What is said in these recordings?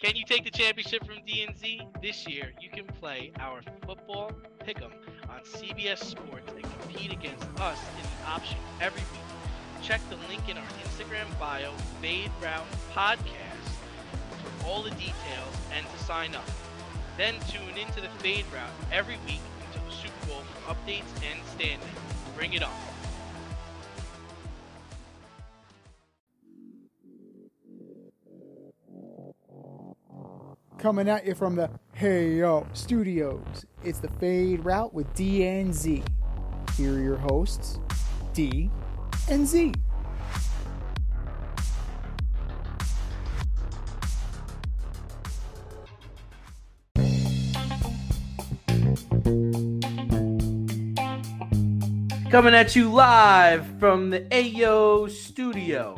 Can you take the championship from DNZ? This year, you can play our football pick'em on CBS Sports and compete against us in the option every week. Check the link in our Instagram bio, Fade Route Podcast, for all the details and to sign up. Then tune into the Fade Route every week until the Super Bowl for updates and standings. Bring it on. Coming at you from the Hey Yo Studios. It's the Fade Route with D and Z. Here are your hosts, D and Z. Coming at you live from the Ayo Studio.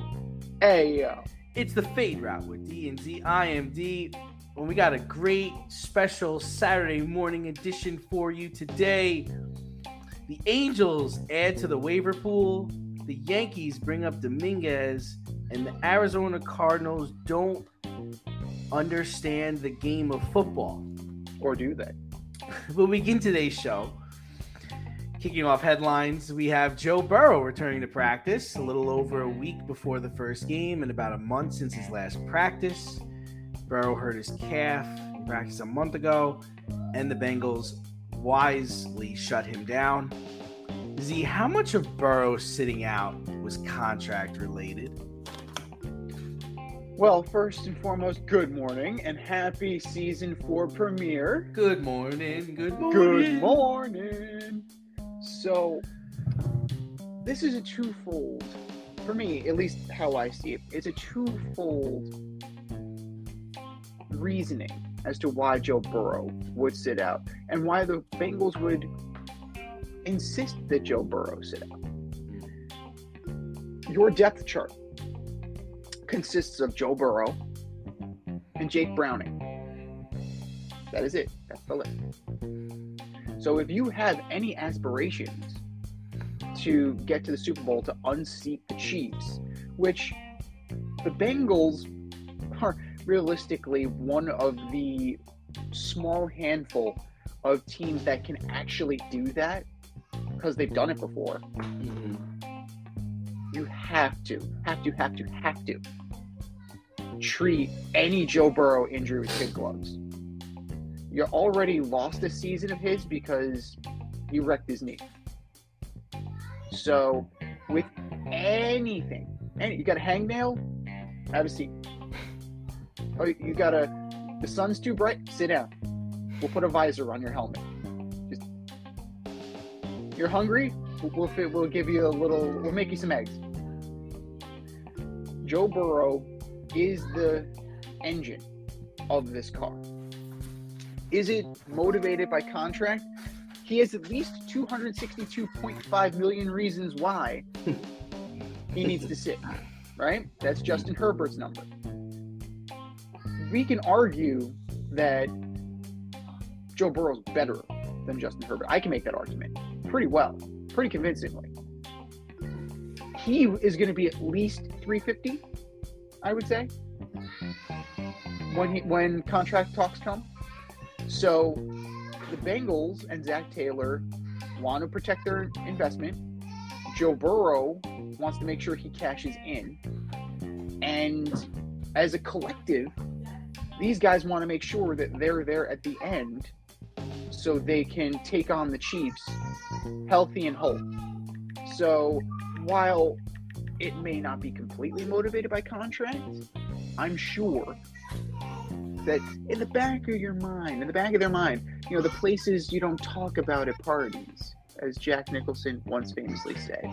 Hey Yo. It's the Fade Route with D and Z. I am D. And we got a great special Saturday morning edition for you today. The Angels add to the waiver pool. The Yankees bring up Dominguez, and the Arizona Cardinals don't understand the game of football. Or do they? We'll begin today's show. Kicking off headlines, we have Joe Burrow returning to practice a little over a week before the first game and about a month since his last practice. Burrow hurt his calf in practice a month ago, and the Bengals wisely shut him down. Z, how much of Burrow sitting out was contract related? Well, first and foremost, good morning and happy season four premiere. Good morning. Good morning. Good morning. So, this is a twofold, for me, at least how I see it, it's a twofold reasoning as to why Joe Burrow would sit out and why the Bengals would insist that Joe Burrow sit out. Your depth chart consists of Joe Burrow and Jake Browning. That is it. That's the list. So if you have any aspirations to get to the Super Bowl to unseat the Chiefs, which the Bengals are realistically one of the small handful of teams that can actually do that because they've done it before. Mhm. You have to, have to, have to, have to treat any Joe Burrow injury with kid gloves. You already lost a season of his because he wrecked his knee. So, with anything, any, you got a hangnail, have a seat. Oh, you got a, the sun's too bright, sit down. We'll put a visor on your helmet. Just, you're hungry, we'll, we'll, we'll give you a little, we'll make you some eggs. Joe Burrow is the engine of this car. Is it motivated by contract? He has at least 262.5 million reasons why he needs to sit, right? That's Justin Herbert's number. We can argue that Joe Burrow's better than Justin Herbert. I can make that argument pretty well, pretty convincingly. He is going to be at least 350, I would say, when he, when contract talks come. So the Bengals and Zac Taylor want to protect their investment. Joe Burrow wants to make sure he cashes in. And as a collective, these guys want to make sure that they're there at the end so they can take on the Chiefs healthy and whole. So while it may not be completely motivated by contract, I'm sure that in the back of your mind, in the back of their mind, you know, the places you don't talk about at parties, as Jack Nicholson once famously said.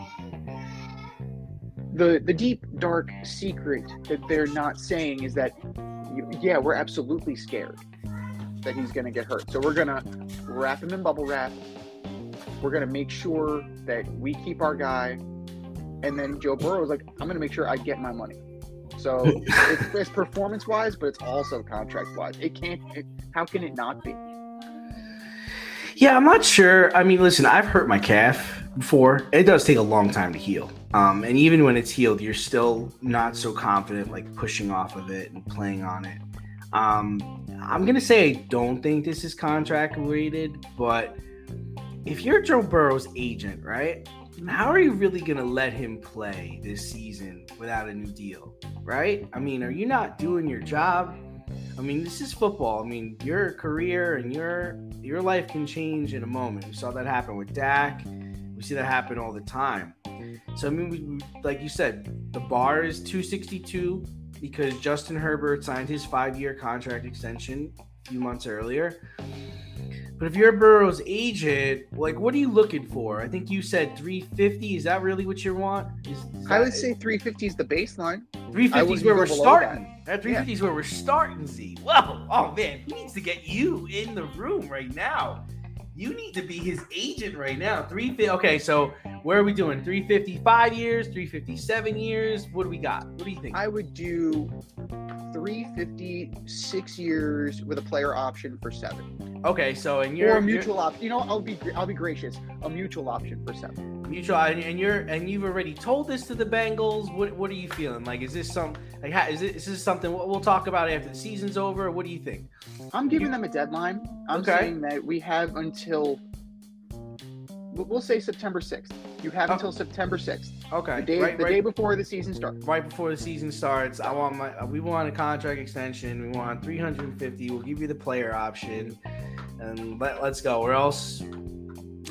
The the deep dark secret that they're not saying is that yeah, we're absolutely scared that he's going to get hurt. So we're going to wrap him in bubble wrap. We're going to make sure that we keep our guy. And then Joe Burrow is like, I'm going to make sure I get my money. So it's, it's performance wise, but it's also contract wise. It can't. It, how can it not be? Yeah, I'm not sure. I mean, listen, I've hurt my calf before. It does take a long time to heal. Um, and even when it's healed, you're still not so confident, like pushing off of it and playing on it. Um, I'm gonna say I don't think this is contract related, but if you're Joe Burrow's agent, right? How are you really gonna let him play this season without a new deal, right? I mean, are you not doing your job? I mean, this is football. I mean, your career and your your life can change in a moment. We saw that happen with Dak. We see that happen all the time. So I mean, we, like you said, the bar is 262 because Justin Herbert signed his five-year contract extension a few months earlier. But if you're Burrow's agent, like, what are you looking for? I think you said 350. Is that really what you want? Is, is I would say 350 is the baseline. 350 is where we're starting. That 350 is where we're starting, Z. Whoa, oh man, he needs to get you in the room right now. You need to be his agent right now. 350. Okay, so where are we doing? 355 years, 357 years. What do we got? What do you think? I would do three fifty-six years with a player option for seven, okay, so and or you're a mutual option. You know, I'll be I'll be gracious. A mutual option for seven. mutual, and, you're and you've already told this to the Bengals. What what are you feeling? Like, is this some like how, is, it, is this something we'll we'll talk about after the season's over? What do you think? I'm giving them a deadline. I'm Okay. saying that we have until we'll we'll say September 6th. You have Oh. until September 6th, Okay, the day right, the right. day before the season starts. right before the season starts. I want my uh, we want a contract extension. We want 350. We'll give you the player option, and let let's go. Or else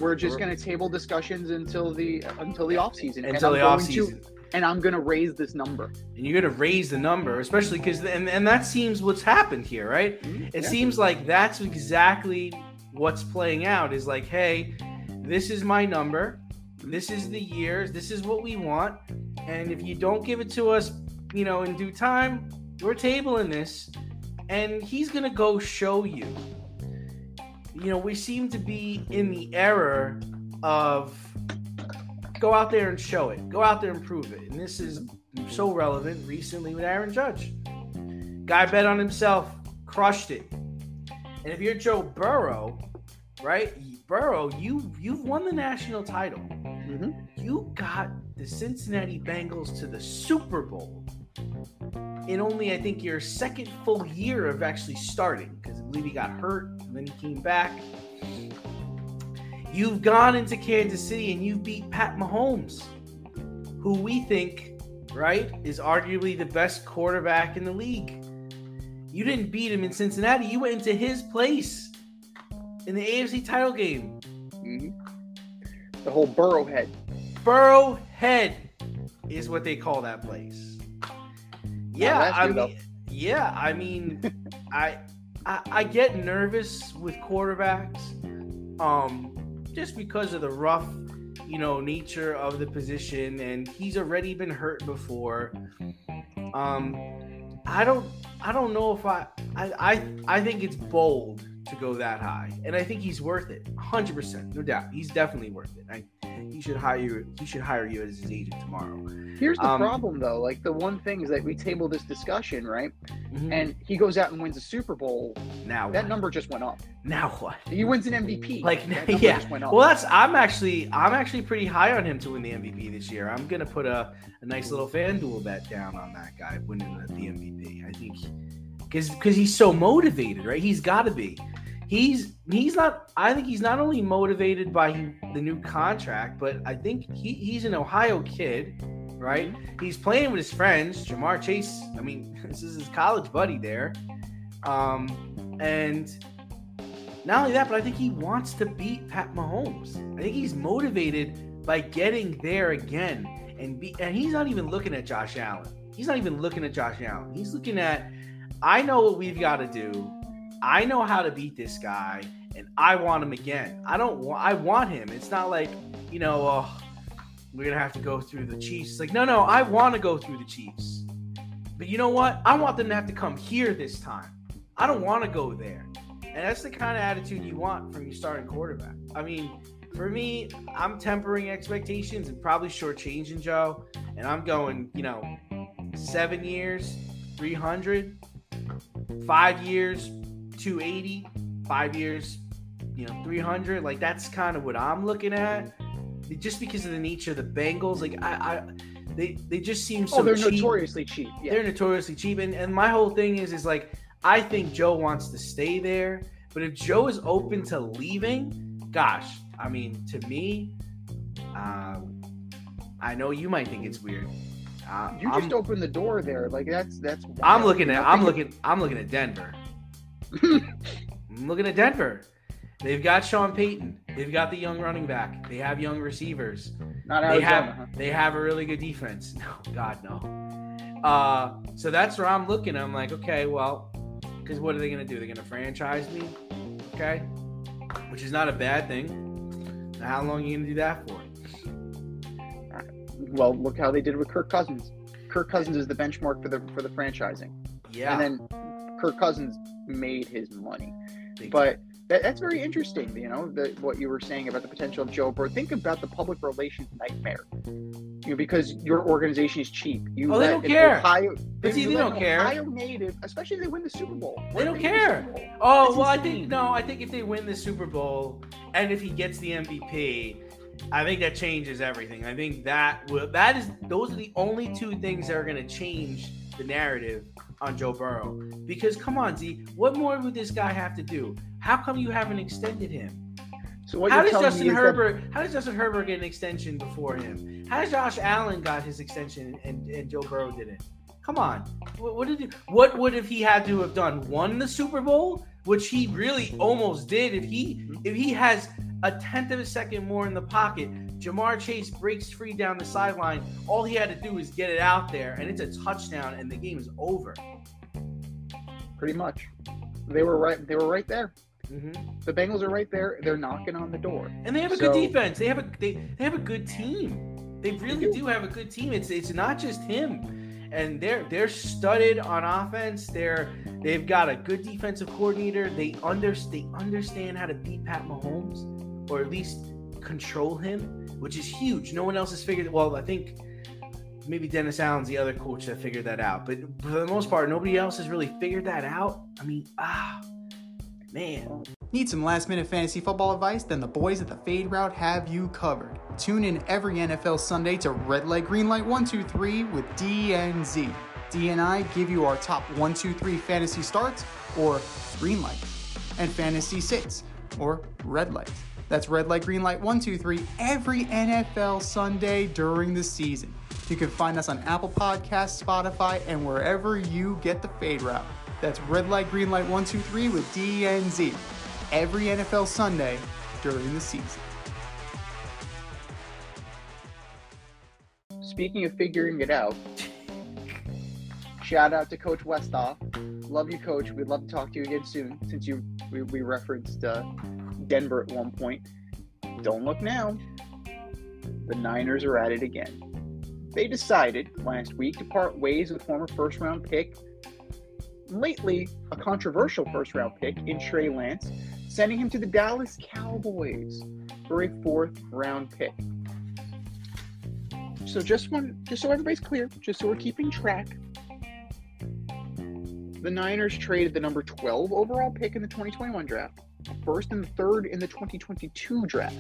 We're just going to table discussions until the until the off season. until the off going to- season. and I'm going to raise this number. And you're gonna raise the number, especially because and, and that seems what's happened here, right? Mm-hmm. It Yeah. seems like that's exactly what's playing out. Is like, hey, this is my number. This is the years. This is what we want. And if you don't give it to us, you know, in due time, we're tabling this. And he's gonna go show you. You know, we seem to be in the error of go out there and show it. Go out there and prove it. And this is so relevant recently with Aaron Judge. Guy bet on himself, crushed it. And if you're Joe Burrow, right? Burrow, you you've won the national title. Mhm. You got the Cincinnati Bengals to the Super Bowl in only I think your second full year of actually starting because I believe he got hurt and then he came back. You've gone into Kansas City and you've beat Pat Mahomes, who we think, right, is arguably the best quarterback in the league. You didn't beat him in Cincinnati. You went into his place in the AFC title game. Mhm. The whole Burrow head. Burrow Head is what they call that place. Yeah, I though. mean, yeah, I mean, I, I I get nervous with quarterbacks, um, just because of the rough, you know, nature of the position, and he's already been hurt before. Um, I don't, I don't know if I, I, I, I think it's bold to go that high, and I think he's worth it, hundred percent, no doubt. He's definitely worth it. I, he should hire you. He should hire you as his agent tomorrow. Here's the Um, problem, though. Like the one thing is that we table this discussion, right? Mhm. And he goes out and wins a Super Bowl. now That what? number just went up. Now what? He wins an MVP. Like that yeah. just went up. Well, that's I'm actually I'm actually pretty high on him to win the MVP this year. I'm gonna put a, a nice little FanDuel bet down on that guy winning the, the MVP. I think because because he's so motivated, right? He's got to be. He's he's not. I think he's not only motivated by the new contract, but I think he, he's an Ohio kid, right? He's playing with his friends, Ja'Marr Chase. I mean, this is his college buddy there, um, and not only that, but I think he wants to beat Pat Mahomes. I think he's motivated by getting there again, and be. And he's not even looking at Josh Allen. He's not even looking at Josh Allen. He's looking at, I know what we've got to do. I know how to beat this guy, and I want him again. I don't want. I want him. It's not like you know, oh, we're gonna have to go through the Chiefs. It's like, no, no, I want to go through the Chiefs. But you know what? I want them to have to come here this time. I don't want to go there. And that's the kind of attitude you want from your starting quarterback. I mean, for me, I'm tempering expectations and probably shortchanging Joe. And I'm going, you know, seven years, 300, five years, 280, five years, you know, 300. Like, that's kind of what I'm looking at. Just because of the nature of the Bengals, like, I, I they, they just seem so oh, they're cheap notoriously cheap. Yeah. they're notoriously cheap and, and my whole thing is is like I think Joe wants to stay there. But if Joe is open to leaving, gosh, I mean, to me, um, I know you might think it's weird. Uh, You I'm, just opened the door there. Like that's that's. I'm looking at I'm looking I'm looking at Denver. I'm looking at Denver. They've got Sean Payton. They've got the young running back. They have young receivers. Not They Arizona. have huh? they have a really good defense. No, God no. Uh, so that's where I'm looking. I'm like, okay, well, because what are they gonna do? They're gonna franchise me, okay? Which is not a bad thing. Now, how long are you gonna do that for? Well, look how they did with Kirk Cousins. Kirk Cousins is the benchmark for the for the franchising, Yeah, and then Kirk Cousins made his money. But that, that's very interesting. You know, the, what you were saying about the potential of Joe Burrow. Think about the public relations nightmare. You know, because your organization is cheap. You Oh, they don't care. Ohio, But see, they don't care. Ohio native, especially if they win the Super Bowl. They don't win the care. Oh That's well, I think no. I think if they win the Super Bowl and if he gets the MVP, I think that changes everything. I think that will that is those are the only two things that are going to change the narrative on Joe Burrow. Because come on, Z, what more would this guy have to do? How come you haven't extended him? So what How does Justin is that- Herbert? How does Justin Herbert get an extension before him? How does Josh Allen got his extension and, and Joe Burrow didn't? Come on, what, what did he, what would if he had to have done? Won the Super Bowl, which he really almost did. If he if he has a tenth of a second more in the pocket, Ja'Marr Chase breaks free down the sideline. All he had to do is get it out there, and it's a touchdown, and the game is over. pretty much, they were right. They were right there. hmm The Bengals are right there. They're knocking on the door. And they have a So- good defense. They have a they, they have a good team. They really do. do have a good team. It's it's not just him. And they're they're studded on offense. They're they've got a good defensive coordinator. They under they understand how to beat Pat Mahomes, or at least control him, which is huge. No one else has figured. Well, I think maybe Dennis Allen's the other coach that figured that out. But for the most part, nobody else has really figured that out. I mean, ah, man. Need some last minute fantasy football advice? Then the boys at the Fade Route have you covered. Tune in every NFL Sunday to Red Light Green Light 123 with DNZ. D and I give you our top 123 fantasy starts or green light, and fantasy sits or red light. That's red light, green light, one, two, three, every NFL Sunday during the season. You can find us on Apple Podcasts, Spotify, and wherever you get the Fade Route. That's red light, green light, one, two, three with DNZ every NFL Sunday during the season. Speaking of figuring it out, shout out to Coach Westoff. Love you, Coach. We'd love to talk to you again soon. Since you we, we referenced uh, Denver at one point. Don't look now. The Niners are at it again. They decided last week to part ways with former first round pick, lately a controversial first round pick in Trey Lance, sending him to the Dallas Cowboys for a fourth round pick. So just one, just so everybody's clear, just so we're keeping track. The Niners traded the number 12 overall pick in the 2021 draft, a first and third in the 2022 draft,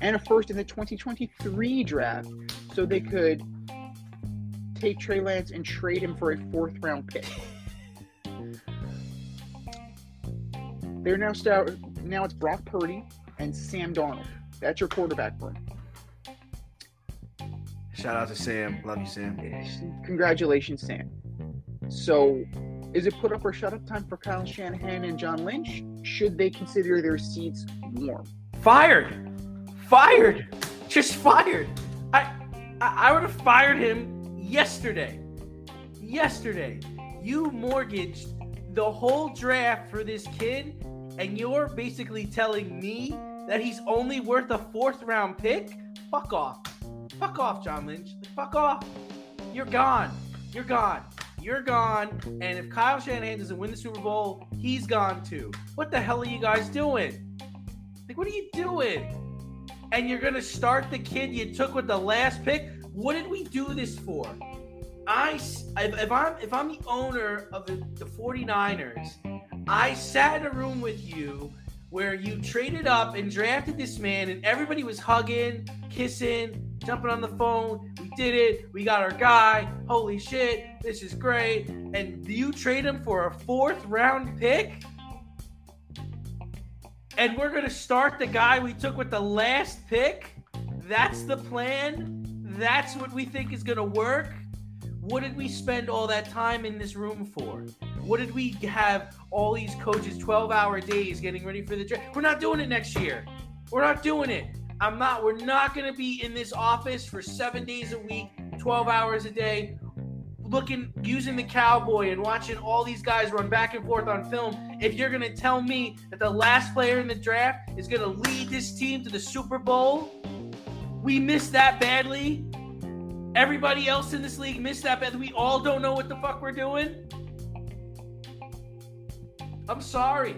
and a first in the 2023 draft, so they could take Trey Lance and trade him for a fourth round pick. They're now start, now it's Brock Purdy and Sam Darnold. That's your quarterback room. Shout out to Sam. Love you, Sam. Congratulations, Sam. So, is it put up or shut up time for Kyle Shanahan and John Lynch? Should they consider their seats warm? Fired. Fired. Just fired. I I, I would have fired him yesterday. Yesterday. You mortgaged the whole draft for this kid, and you're basically telling me that he's only worth a fourth round pick? Fuck off. Fuck off, John Lynch. Fuck off. You're gone. You're gone. You're gone. And if Kyle Shanahan doesn't win the Super Bowl, he's gone too. What the hell are you guys doing? Like, what are you doing? And you're gonna start the kid you took with the last pick? What did we do this for? I, if, if I'm if I'm the owner of the, the 49ers, I sat in a room with you where you traded up and drafted this man, and everybody was hugging, kissing, jumping on the phone. We did it. We got our guy. Holy shit, this is great. And do you trade him for a fourth round pick? And we're going to start the guy we took with the last pick? That's the plan? That's what we think is going to work? What did we spend all that time in this room for? What did we have all these coaches 12 hour days getting ready for the draft? We're not doing it next year. We're not doing it. I'm not, we're not going to be in this office for seven days a week, 12 hours a day, looking, using the cowboy and watching all these guys run back and forth on film. If you're going to tell me that the last player in the draft is going to lead this team to the Super Bowl, we missed that badly. Everybody else in this league missed that badly. We all don't know what the fuck we're doing. I'm sorry.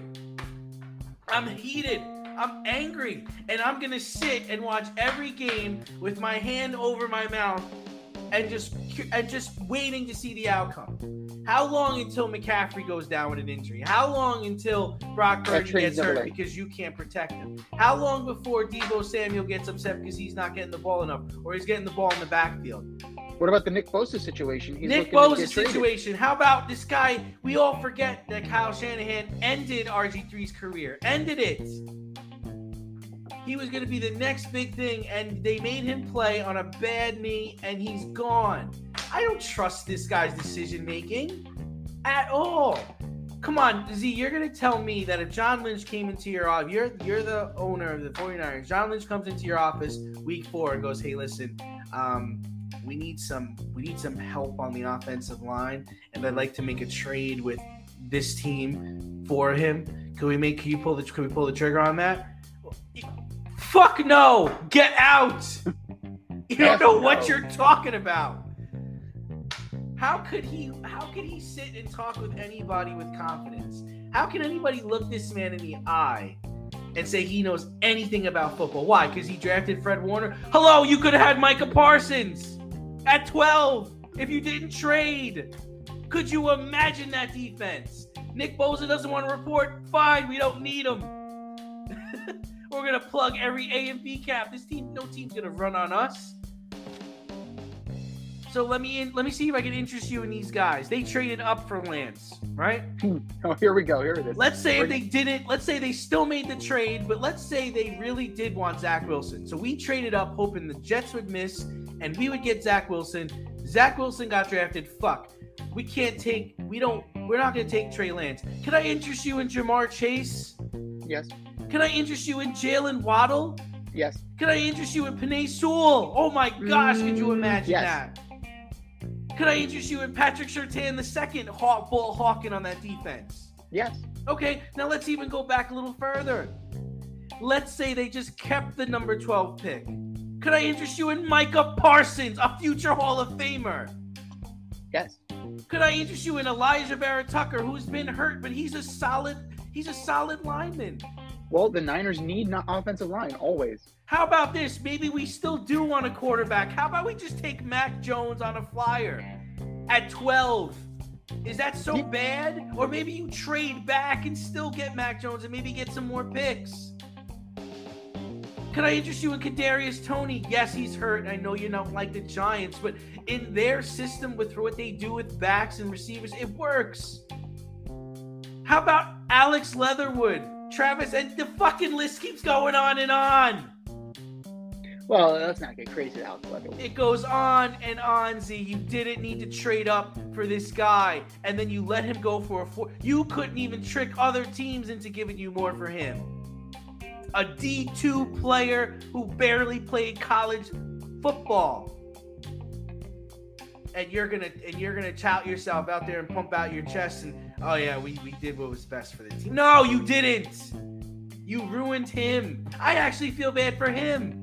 I'm heated. I'm angry. And I'm going to sit and watch every game with my hand over my mouth and just and just waiting to see the outcome. How long until McCaffrey goes down with an injury? How long until Brock Purdy gets hurt because you can't protect him? How long before Deebo Samuel gets upset because he's not getting the ball enough or he's getting the ball in the backfield? What about the Nick Bosa situation? He's Nick Bosa situation. How about this guy? We all forget that Kyle Shanahan ended RG3's career, ended it he was going to be the next big thing, and they made him play on a bad knee, and he's gone. I don't trust this guy's decision making at all. Come on, Z, you're going to tell me that if John Lynch came into your office, you're, you're the owner of the 49ers, John Lynch comes into your office week four and goes, hey, listen, um, we need some we need some help on the offensive line, and I'd like to make a trade with this team for him. Can we make? Can you pull the? Can we pull the trigger on that? Fuck no! Get out! You don't know what you're talking about. How could he how could he sit and talk with anybody with confidence? How can anybody look this man in the eye and say he knows anything about football? Why? Because he drafted Fred Warner? Hello, you could have had Micah Parsons at 12 if you didn't trade. Could you imagine that defense? Nick Bosa doesn't want to report. Fine, we don't need him. We're gonna plug every A and B gap. This team, no team's gonna run on us. So let me in, let me see if I can interest you in these guys. They traded up for Lance, right? Oh, here we go. Here it is. Let's say if they didn't, let's say they still made the trade, but let's say they really did want Zach Wilson. So we traded up hoping the Jets would miss and we would get Zach Wilson. Zach Wilson got drafted. Fuck. We can't take, we don't, we're not going to take Trey Lance. Can I interest you in Ja'Marr Chase? Yes. Can I interest you in Jaylen Waddle? Yes. Can I interest you in Penei Sewell? Oh my gosh, mm, could you mm, imagine yes. that? Could I interest you in Patrick Surtain the second hawk ball hawking on that defense? Yes. Okay, now let's even go back a little further. Let's say they just kept the number 12 pick. Could I interest you in Micah Parsons, a future Hall of Famer? Yes. Could I interest you in Alijah Vera-Tucker, who's been hurt, but he's a solid, he's a solid lineman. Well, the Niners need not offensive line always. How about this? Maybe we still do want a quarterback. How about we just take Mac Jones on a flyer at 12? Is that so bad? Or maybe you trade back and still get Mac Jones and maybe get some more picks. Could I interest you in Kadarius Toney? Yes, he's hurt. I know you don't like the Giants, but in their system with what they do with backs and receivers, it works. How about Alex Leatherwood? Travis, and the fucking list keeps going on and on. Well, let's not get crazy out level. It goes on and on, Z. You didn't need to trade up for this guy, and then you let him go for a four. You couldn't even trick other teams into giving you more for him. A D2 player who barely played college football. And you're gonna and you're gonna tout yourself out there and pump out your chest and oh yeah, we, we did what was best for the team. No, you didn't. You ruined him. I actually feel bad for him.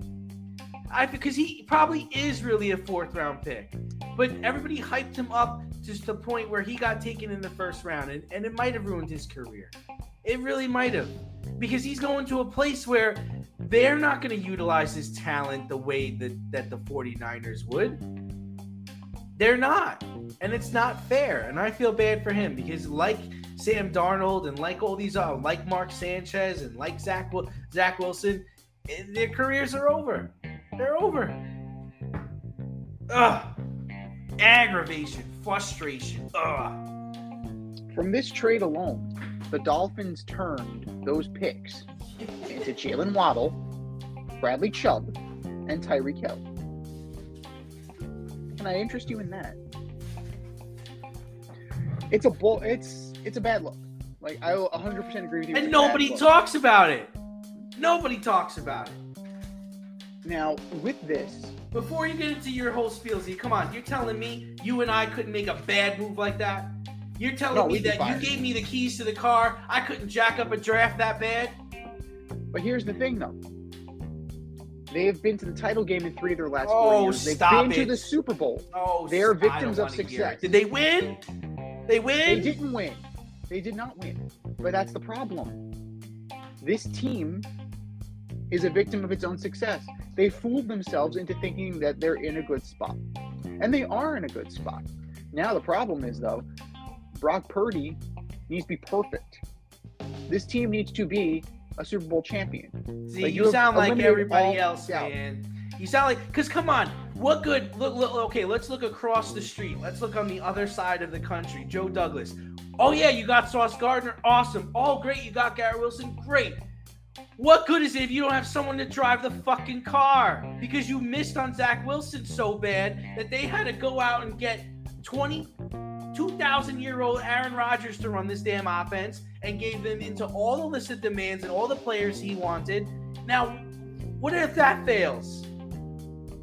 I because he probably is really a fourth round pick. But everybody hyped him up to the point where he got taken in the first round, and, and it might have ruined his career. It really might have. Because he's going to a place where they're not going to utilize his talent the way that, that the 49ers would. They're not and it's not fair. And I feel bad for him because, like Sam Darnold and like all these, uh, like Mark Sanchez and like Zach Zach Wilson, eh, their careers are over. They're over. Ugh. Aggravation, frustration. Ugh. From this trade alone, the Dolphins turned those picks into Jaylen Waddle, Bradley Chubb, and Tyreek Hill. Can I interest you in that? It's a bull. It's it's a bad look. Like I 100% agree with you. And nobody talks about it. Nobody talks about it. Now with this, Before you get into your whole spiel, Z, come on. You're telling me you and I couldn't make a bad move like that? You're telling No, me that you gave me the keys to the car. I couldn't jack up a draft that bad? but here's the thing though. They have been to the title game in three of their last Oh, four years. They've been to the Super Bowl. Oh, They are victims of success. Did they win? They win? They didn't win. They did not win. But that's the problem. This team is a victim of its own success. They fooled themselves into thinking that they're in a good spot. And they are in a good spot. Now the problem is though, Brock Purdy needs to be perfect. This team needs to be a Super Bowl champion. See, Like, you, you sound like everybody else, doubt. man. You sound like, cause come on, what good? Look, look, okay, let's look across the street. Let's look on the other side of the country. Joe Douglas. Oh yeah, you got Sauce Gardner, awesome. Oh great, you got Garrett Wilson, great. What good is it if you don't have someone to drive the fucking car? Because you missed on Zach Wilson so bad that they had to go out and get 20, 2,000 year old Aaron Rodgers to run this damn offense and gave them into all the list of demands and all the players he wanted. Now, what if that fails?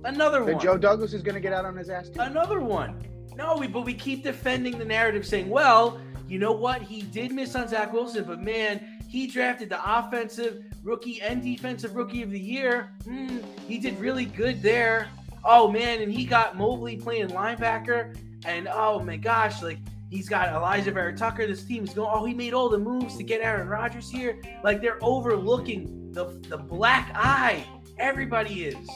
Another Then one. Joe Douglas is going to get out on his ass too. Another one. No, we, but we keep defending the narrative saying, well, you know what? He did miss on Zach Wilson, but man, he drafted the offensive rookie and defensive rookie of the year. Mm, he did really good there. Oh man, and he got Mobley playing linebacker, and oh my gosh, like he's got Alijah Vera Tucker. This team is going. Oh, he made all the moves to get Aaron Rodgers here. Like they're overlooking the the black eye. Everybody is.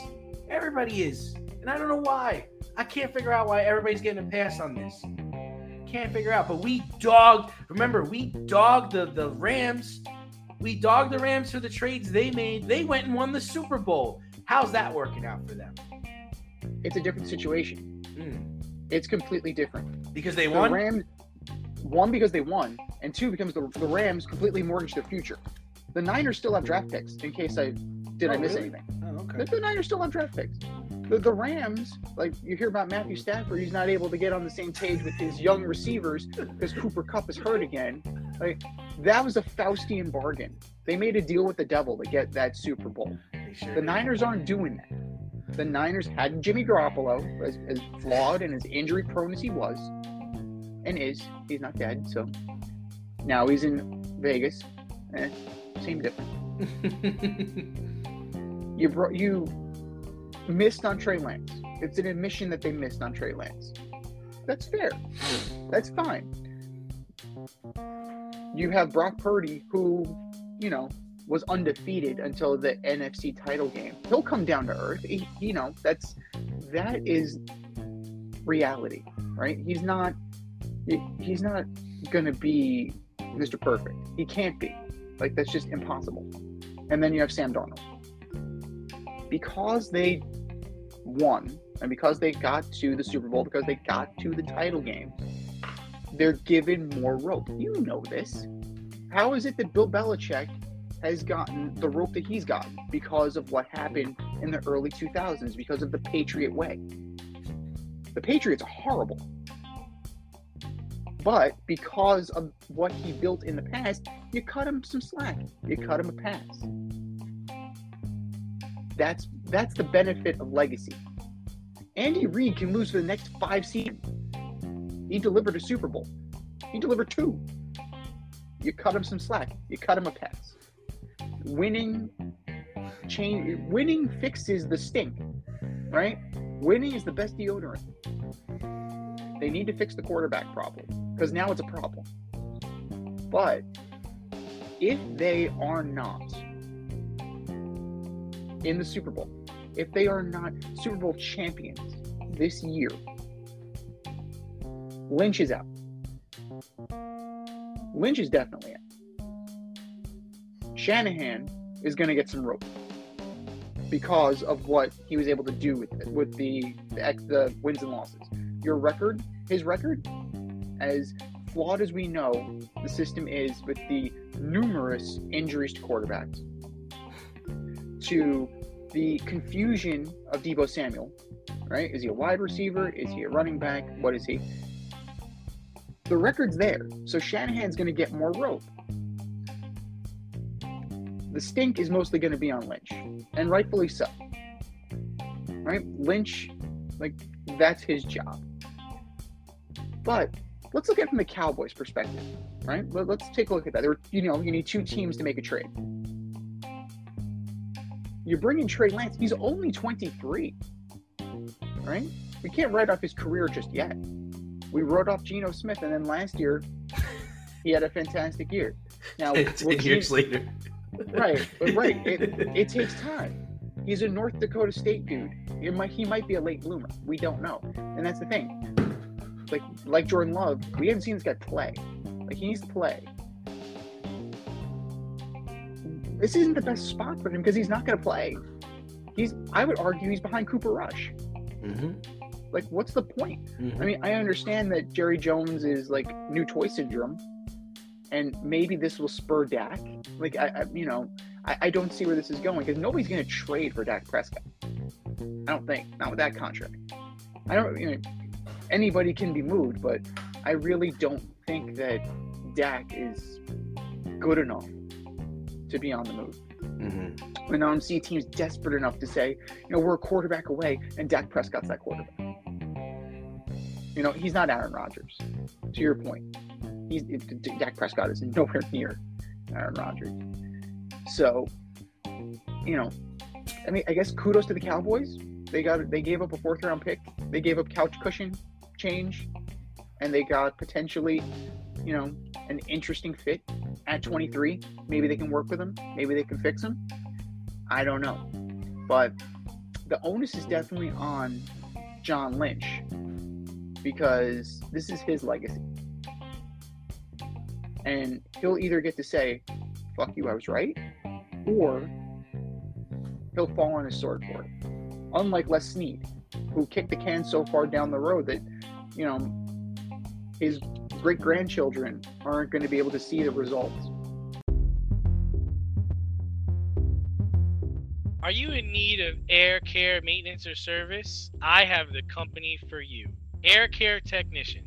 Everybody is, and I don't know why. I can't figure out why everybody's getting a pass on this. Can't figure out. But we dogged. Remember, we dogged the the Rams. We dogged the Rams for the trades they made. They went and won the Super Bowl. How's that working out for them? It's a different situation. Mm. It's completely different. Because they The won. Rams, one because they won, and two because the, the Rams completely mortgaged their future. The Niners still have draft picks. In case I did I Oh, miss really? anything? Oh, The, the Niners still have draft picks. The, the Rams, like you hear about Matthew Stafford, he's not able to get on the same page with his young receivers because Cooper Kupp is hurt again. Like that was a Faustian bargain. They made a deal with the devil to get that Super Bowl. Sure The. Niners aren't doing that. The Niners had Jimmy Garoppolo, as, as flawed and as injury prone as he was, and is. He's not dead, so now he's in Vegas. Eh, same difference. You brought you missed on Trey Lance. It's an admission that they missed on Trey Lance. That's fair. That's fine. You have Brock Purdy, who, you know, was undefeated until the NFC title game. He'll come down to earth. He, you know, that's that is reality, right? He's not. He's not gonna be Mr. Perfect. He can't be. Like that's just impossible. And then you have Sam Darnold. Because they won and because they got to the Super Bowl, because they got to the title game, they're given more rope. You know this. How is it that Bill Belichick has gotten the rope that he's gotten because of what happened in the early 2000s, because of the Patriot way? The Patriots are horrible. But because of what he built in the past, you cut him some slack. You cut him a pass. That's that's the benefit of legacy. Andy Reid can lose for the next five seasons. He delivered a Super Bowl. He delivered two. You cut him some slack. You cut him a pass. Winning change winning fixes the stink. Right? Winning is the best deodorant. They need to fix the quarterback problem because now it's a problem. But if they are not in the Super Bowl, if they are not Super Bowl champions this year, Lynch is out. Lynch is definitely out. Shanahan is going to get some rope. because of what he was able to do with it, with the, the the wins and losses. Your record, his record, as flawed as we know the system is with the numerous injuries to quarterbacks, to the confusion of Deebo Samuel, right? Is he a wide receiver? Is he a running back? What is he? The record's there, so Shanahan's going to get more rope. The stink is mostly going to be on Lynch, and rightfully so. Right? Lynch, like, that's his job. But let's look at it from the Cowboys' perspective, right? Let, us take a look at that. There, you know, you need two teams to make a trade. You bring in Trey Lance. He's only 23, right? We can't write off his career just yet. We wrote off Geno Smith, and then last year he had a fantastic year. Now, ten years later, right? But right, it, it takes time. He's a North Dakota State dude. He might he might be a late bloomer. We don't know, and that's the thing. Like like Jordan Love, we haven't seen this guy play. Like he needs to play. This isn't the best spot for him because he's not going to play. He's I would argue he's behind Cooper Rush. Mm-hmm. Like, what's the point? Mm-hmm. I mean, I understand that Jerry Jones is like new toy syndrome, and maybe this will spur Dak. Like, I, I you know, I, I, don't see where this is going because nobody's going to trade for Dak Prescott. I don't think not with that contract. I don't. You know, anybody can be moved, but I really don't think that Dak is good enough to be on the move. Mm-hmm. When I'm seeing teams desperate enough to say, you know, we're a quarterback away, and Dak Prescott's that quarterback. You know, he's not Aaron Rodgers. To your point, he's Dak Prescott is nowhere near Aaron Rodgers. So, you know, I mean, I guess kudos to the Cowboys. They got they gave up a fourth round pick. They gave up couch cushion change, and they got potentially, you know, an interesting fit at 23. Maybe they can work with him. Maybe they can fix him. I don't know, but the onus is definitely on John Lynch because this is his legacy. And he'll either get to say, fuck you, I was right, or he'll fall on his sword for it. Unlike Les Snead, who kicked the can so far down the road that, you know, his great grandchildren aren't going to be able to see the results. Are you in need of air care maintenance or service? I have the company for you. Air Care Technicians.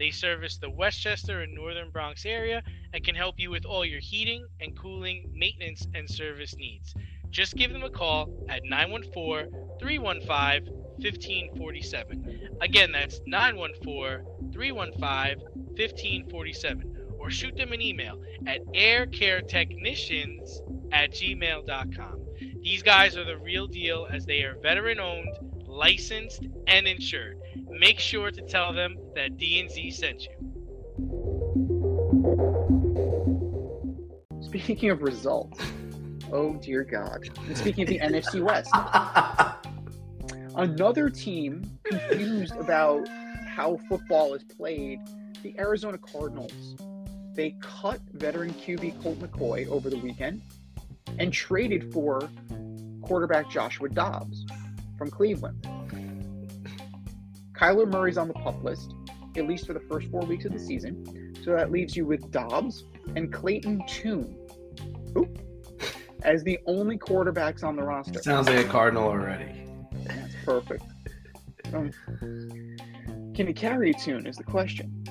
They service the Westchester and Northern Bronx area and can help you with all your heating and cooling, maintenance, and service needs. Just give them a call at 914 315 1547. Again, that's 914 315 1547. Or shoot them an email at aircaretechnicians at gmail.com. These guys are the real deal as they are veteran owned, licensed, and insured make sure to tell them that DNZ sent you. Speaking of results, oh dear God. And speaking of the NFC West, another team confused about how football is played, the Arizona Cardinals. They cut veteran QB Colt McCoy over the weekend and traded for quarterback Joshua Dobbs from Cleveland. Kyler Murray's on the pup list, at least for the first four weeks of the season. So that leaves you with Dobbs and Clayton Tune Oop, as the only quarterbacks on the roster. Sounds like a Cardinal already. That's perfect. Um, can he carry a tune is the question.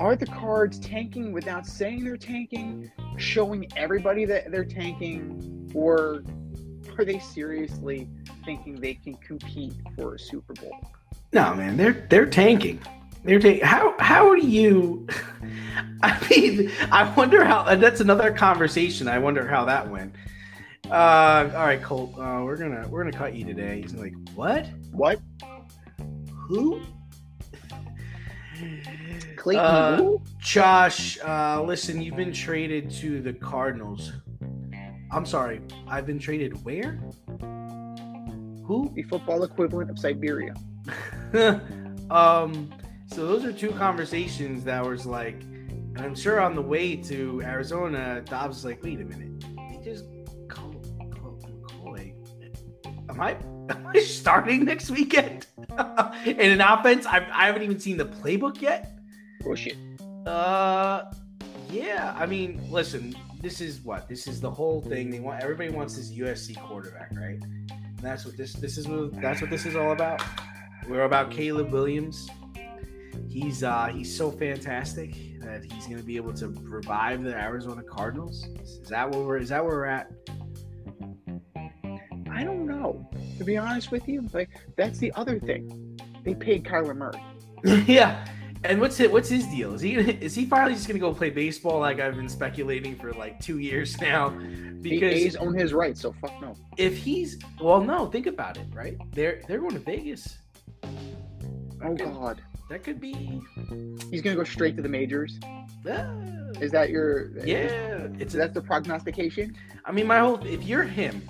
Are the cards tanking without saying they're tanking, showing everybody that they're tanking, or are they seriously thinking they can compete for a Super Bowl? No, man, they're they're tanking. They're tanking. How how do you? I mean, I wonder how. That's another conversation. I wonder how that went. Uh, all right, Colt. Uh, we're gonna we're gonna cut you today. He's like, what? What? Who? Clayton. Uh, Josh, uh, listen, you've been traded to the Cardinals. I'm sorry, I've been traded where? Who? The football equivalent of Siberia. um, so those are two conversations that was like, and I'm sure on the way to Arizona, Dobbs was like, wait a minute, they just call, call McCoy. am I am I starting next weekend in an offense? I've, I haven't even seen the playbook yet. Bullshit. Uh, yeah. I mean, listen, this is what this is the whole thing. They want everybody wants this USC quarterback, right? And that's what this this is. That's what this is all about. We're about Caleb Williams. He's uh he's so fantastic that he's going to be able to revive the Arizona Cardinals. Is that where we're is that where we're at? I don't know. To be honest with you, like that's the other thing. They paid Kyler Murray. yeah. And what's it? What's his deal? Is he is he finally just gonna go play baseball like I've been speculating for like two years now? The A's own his rights, so fuck no. If he's well, no, think about it, right? They're they're going to Vegas. Oh God, that could be. He's gonna go straight to the majors. Uh, Is that your? yeah, it's Is that the prognostication? I mean, my whole if you're him,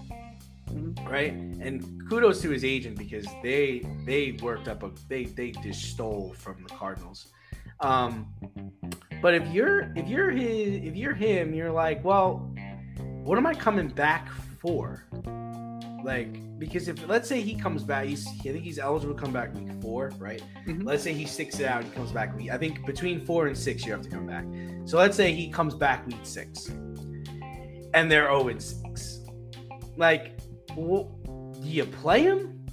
Mhm. right? And kudos to his agent because they they worked up a they they just stole from the Cardinals. Um, but if you're if you're his if you're him, you're like, well, what am I coming back for? Like, because if let's say he comes back, he's I think he's eligible to come back week four, right? Mhm. Let's say he sticks it out and comes back week. I think between four and six you have to come back. So let's say he comes back week six, and they're zero and six. Like, w- do you play him?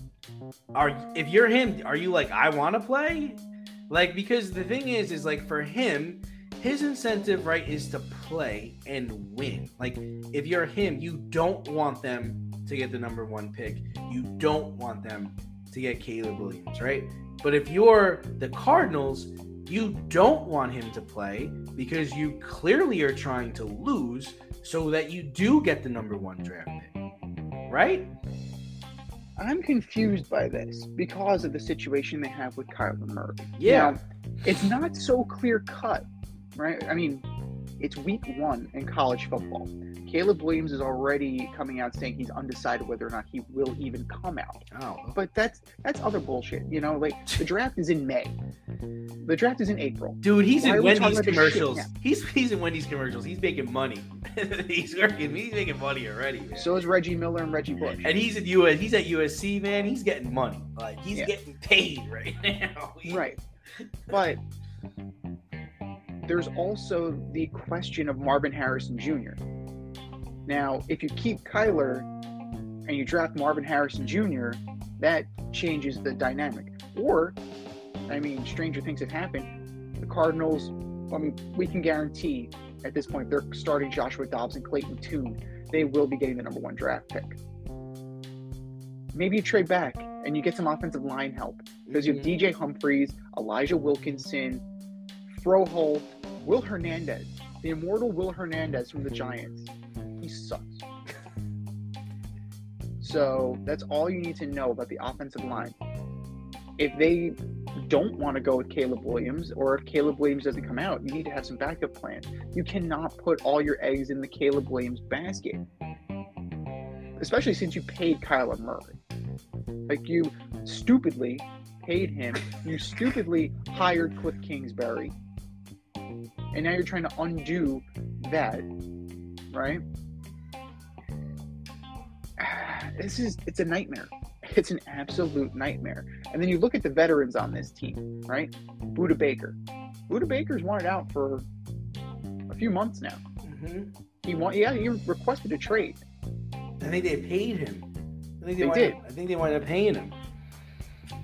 Are if you're him, are you like I want to play? Like because the thing is, is like for him, his incentive right is to play and win. Like if you're him, you don't want them to get the number one pick. You don't want them to get Caleb Williams, right? But if you're the Cardinals, you don't want him to play because you clearly are trying to lose so that you do get the number one draft pick, right? I'm confused by this because of the situation they have with Kyler Murray. Yeah. Now, it's not so clear cut, right? I mean, it's week one in college football. Caleb Williams is already coming out saying he's undecided whether or not he will even come out. Oh, But that's that's other bullshit. You know, like the draft is in May. The draft is in April. dude, he's Why in Wendy's about this shit commercials. He's he's in Wendy's commercials. He's making money. he's working. He's making money already, man. So is Reggie Miller and Reggie Bush. and he's at US. He's at USC, man. He's getting money. Like he's Yeah. getting paid right now. Right. But there's also the question of Marvin Harrison Jr. Now, if you keep Kyler and you draft Marvin Harrison Jr., that changes the dynamic. Or, I mean, stranger things have happened. The Cardinals, I mean, we can guarantee at this point they're starting Joshua Dobbs and Clayton Tune. They will be getting the number one draft pick. Maybe you trade back and you get some offensive line help because you have Mhm. DJ Humphries, Elijah Wilkinson, Froholdt, Will Hernandez, the immortal Will Hernandez from the Giants. He sucks. So that's all you need to know about the offensive line. If they don't want to go with Caleb Williams, or if Caleb Williams doesn't come out, you need to have some backup plans. You cannot put all your eggs in the Caleb Williams basket, especially since you paid Kyler Murray. Like you stupidly paid him, you stupidly hired Cliff Kingsbury, and now you're trying to undo that, right? This is it's a nightmare. It's an absolute nightmare. And then you look at the veterans on this team, right? Budda Baker. Budda Baker's wanted out for a few months now. Mhm. He want yeah, he requested a trade. I think they paid him. I think they, They wound did. I think they wound up paying him.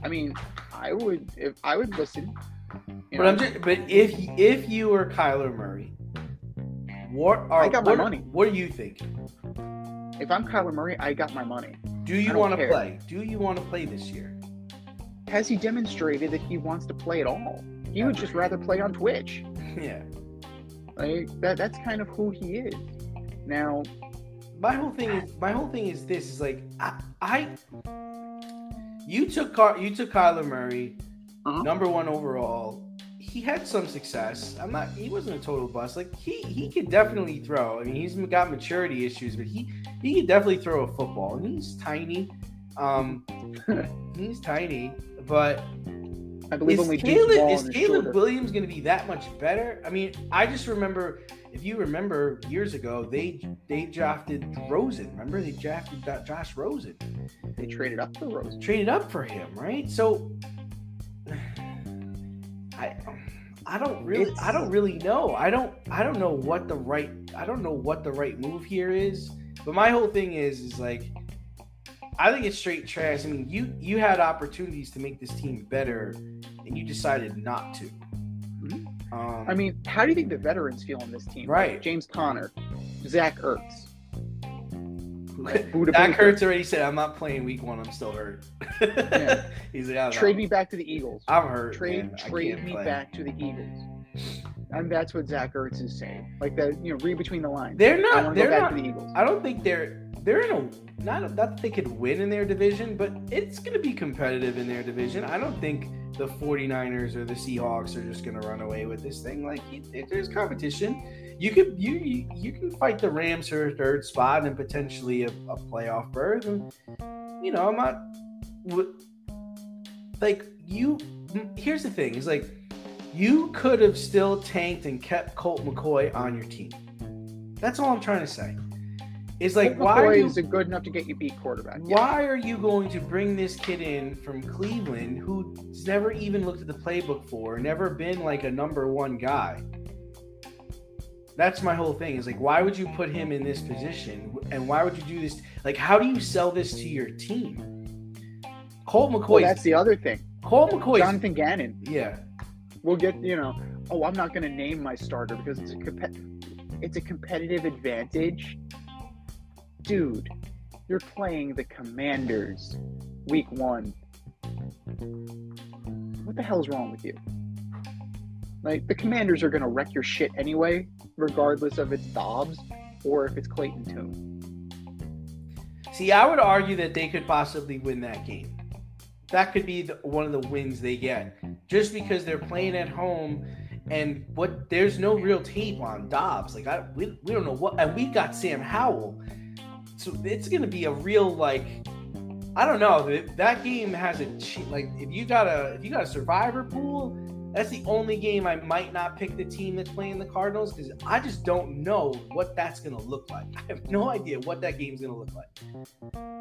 I mean, I would if I would listen. You But know. I'm just, but if if you were Kyler Murray, what are I got my what, money. What do you think? if I'm Kyler Murray, I got my money. Do you want to play? Do you want to play this year? Has he demonstrated that he wants to play at all? He would just rather play on Twitch. yeah. Like that that's kind of who he is. Now, My whole thing is my whole thing is this is like I, I you took Car- you took Kyler Murray Uh-huh. number one overall. He had some success. I'm not. He wasn't a total bust. Like he he could definitely throw. I mean, he's got maturity issues, but he he could definitely throw a football. And he's tiny. Um, he's tiny, but I believe is only Caleb, is Caleb. Williams going to be that much better? I mean, I just remember, if you remember years ago, they they drafted Rosen. Remember they drafted Josh Rosen, They traded up for Rosen. traded up for him, right? So, I I don't really I don't really know. I don't I don't know what the right I don't know what the right move here is. But my whole thing is is like I think it's straight trash. I mean, you you had opportunities to make this team better, and you decided not to. Mhm. Um, I mean, how do you think the veterans feel on this team? Right. James Conner, Zach Ertz. Zach Baker. Ertz already said, "I'm not playing Week One. I'm still hurt." Yeah. He's like, I don't Trade know. me back to the Eagles. I'm hurt. Trade man. Trade me play." back to the Eagles. And that's what Zach Ertz is saying. Like that, you know, read between the lines. They're not. They're back not. to the Eagles. I don't think they're they're in a not not that they could win in their division, but it's going to be competitive in their division. I don't think the 49ers or the Seahawks are just going to run away with this thing. Like there's competition. You could you you, you can fight the Rams for a third spot and potentially a, a playoff berth. And you know, I'm not like you. Here's the thing: is like you could have still tanked and kept Colt McCoy on your team. That's all I'm trying to say. Is like Colt why McCoy you is a good enough to get you beat quarterback. Yeah. why are you going to bring this kid in from Cleveland who's never even looked at the playbook for, never been like a number one guy? That's my whole thing. Is like, why would you put him in this position, and why would you do this? Like, how do you sell this to your team? Colt Well, McCoy. that's the other thing. Colt McCoy. Jonathan Gannon. Yeah, We'll get you know. Oh, I'm not going to name my starter because it's a compe- it's a competitive advantage. Dude, you're playing the Commanders, week one. What the hell's wrong with you? Like the Commanders are going to wreck your shit anyway, regardless of it's Dobbs or if it's Clayton Tune. See, I would argue that they could possibly win that game. That could be the, one of the wins they get, just because they're playing at home, and what there's no real tape on Dobbs. Like I, we, we don't know what, and we got Sam Howell, so it's gonna be a real like, I don't know. That game has a like if you got a if you got a survivor pool, that's the only game I might not pick the team that's playing the Cardinals because I just don't know what that's gonna look like. I have no idea what that game's gonna look like.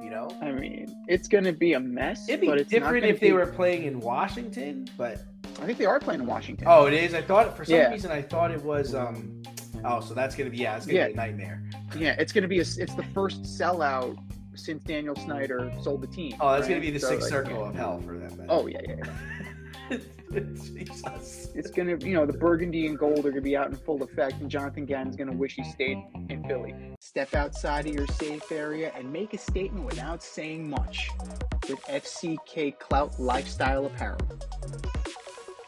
You know, I mean, it's going to be a mess. it'd be but it's different gonna if they were playing in Washington, but I think they are playing in Washington. oh, it is. I thought for some Yeah. reason I thought it was. um Oh, so that's gonna be yeah, it's gonna Yeah. be a nightmare. Yeah, it's going to be a, it's the first sellout since Daniel Snyder sold the team. Oh, that's right? gonna be the So, sixth like, circle yeah. of hell for them. Then. Oh yeah, yeah. Jesus. It's gonna, you know, the burgundy and gold are gonna be out in full effect, and Jonathan Gannon's gonna wish he stayed in Philly. Step outside of your safe area and make a statement without saying much with FCK Clout Lifestyle Apparel.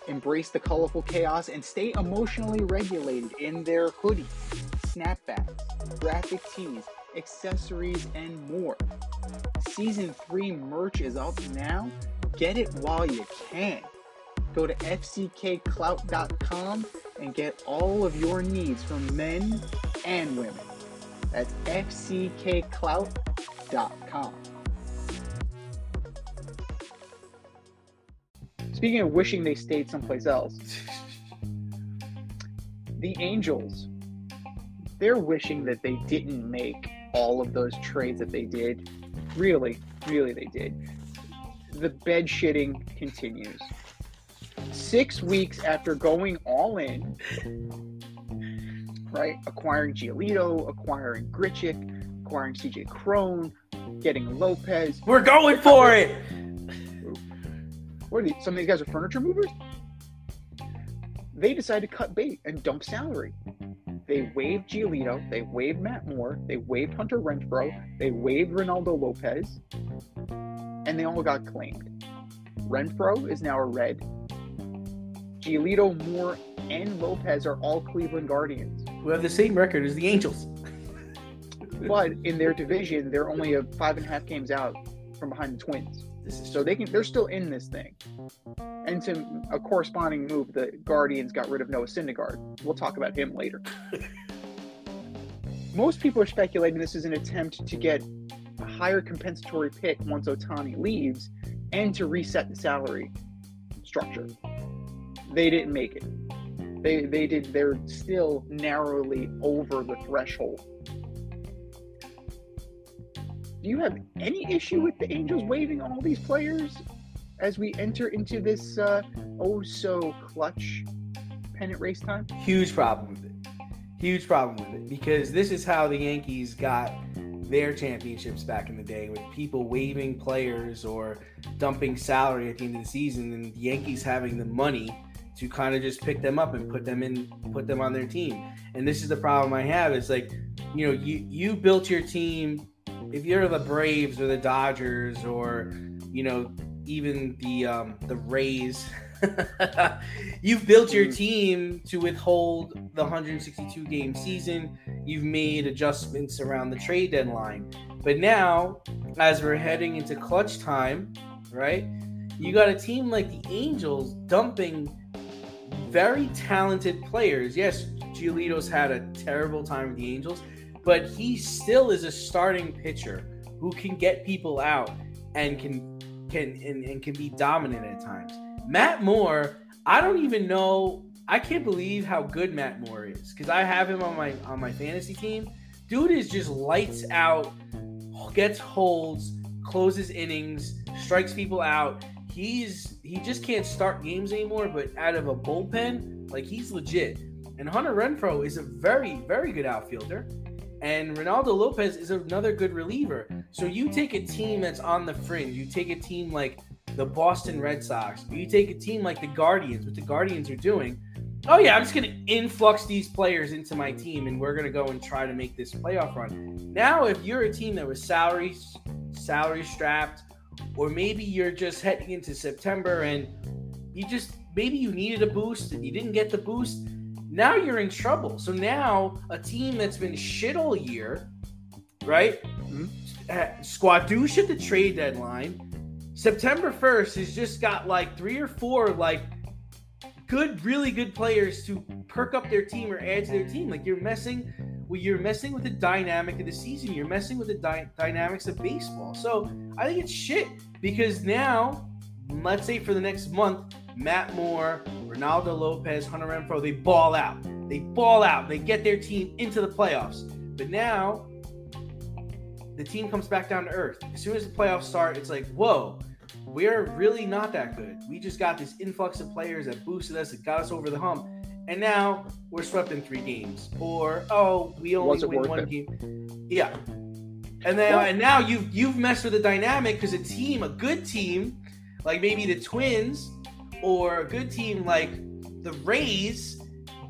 Embrace the colorful chaos and stay emotionally regulated in their hoodies, snapbacks, graphic tees, accessories, and more. Season 3 merch is up now. Get it while you can. Go to fckclout.com and get all of your needs from men and women. That's fckclout.com. Speaking of wishing they stayed someplace else, the Angels, they're wishing that they didn't make all of those trades that they did. Really, really, they did. The bed shitting continues. Six weeks after going all in, right? Acquiring Giolito, acquiring Grichuk, acquiring CJ Cron, getting Lopez. We're going for it. What are these? Some of these guys are furniture movers? They decide to cut bait and dump salary. They waived Giolito, they waived Matt Moore, they waived Hunter Renfroe, they waived Ronaldo Lopez, and they all got claimed. Renfroe is now a red. Giolito, Moore, and Lopez are all Cleveland Guardians. We have the same record as the Angels. But in their division, they're only a five and a half games out from behind the Twins. So they can they're still in this thing. And to a corresponding move, the Guardians got rid of Noah Syndergaard. We'll talk about him later. Most people are speculating this is an attempt to get a higher compensatory pick once Ohtani leaves and to reset the salary structure. They didn't make it. They they did. They're still narrowly over the threshold. Do you have any issue with the Angels waiving all these players as we enter into this uh, oh so clutch pennant race time? Huge problem with it. Huge problem with it because this is how the Yankees got their championships back in the day with people waiving players or dumping salary at the end of the season and the Yankees having the money to kind of just pick them up and put them in put them on their team. And this is the problem I have is like, you know, you you built your team if you're the Braves or the Dodgers or you know even the um, the Rays, you've built your team to withhold the 162 game season. You've made adjustments around the trade deadline, but now as we're heading into clutch time, right? You got a team like the Angels dumping very talented players. Yes, Giolito's had a terrible time with the Angels, but he still is a starting pitcher who can get people out and can can and, and can be dominant at times. Matt Moore, I don't even know. I can't believe how good Matt Moore is because I have him on my on my fantasy team. Dude is just lights out, gets holds, closes innings, strikes people out. He's he just can't start games anymore. But out of a bullpen, like he's legit. And Hunter Renfroe is a very very good outfielder and Ronaldo Lopez is another good reliever. So you take a team that's on the fringe, you take a team like the Boston Red Sox, you take a team like the Guardians, what the Guardians are doing. Oh yeah, I'm just gonna influx these players into my team, and we're gonna go and try to make this playoff run. Now, if you're a team that was salary salary strapped, or maybe you're just heading into September and you just maybe you needed a boost and you didn't get the boost now you're in trouble. So now a team that's been shit all year, right? Mm-hmm. Squadouche at the trade deadline. September 1st has just got like three or four like good, really good players to perk up their team or add to their team. Like you're messing well, you're messing with the dynamic of the season. You're messing with the dy- dynamics of baseball. So I think it's shit because now, let's say for the next month, Matt Moore, Ronaldo Lopez, Hunter Renfroe, they ball out. They ball out. They get their team into the playoffs. But now the team comes back down to earth. As soon as the playoffs start, it's like, whoa, we're really not that good. We just got this influx of players that boosted us, that got us over the hump. And now we're swept in three games. Or, oh, we only win one it? game. Yeah. And then and now you've you've messed with the dynamic because a team, a good team, like maybe the Twins, or a good team like the Rays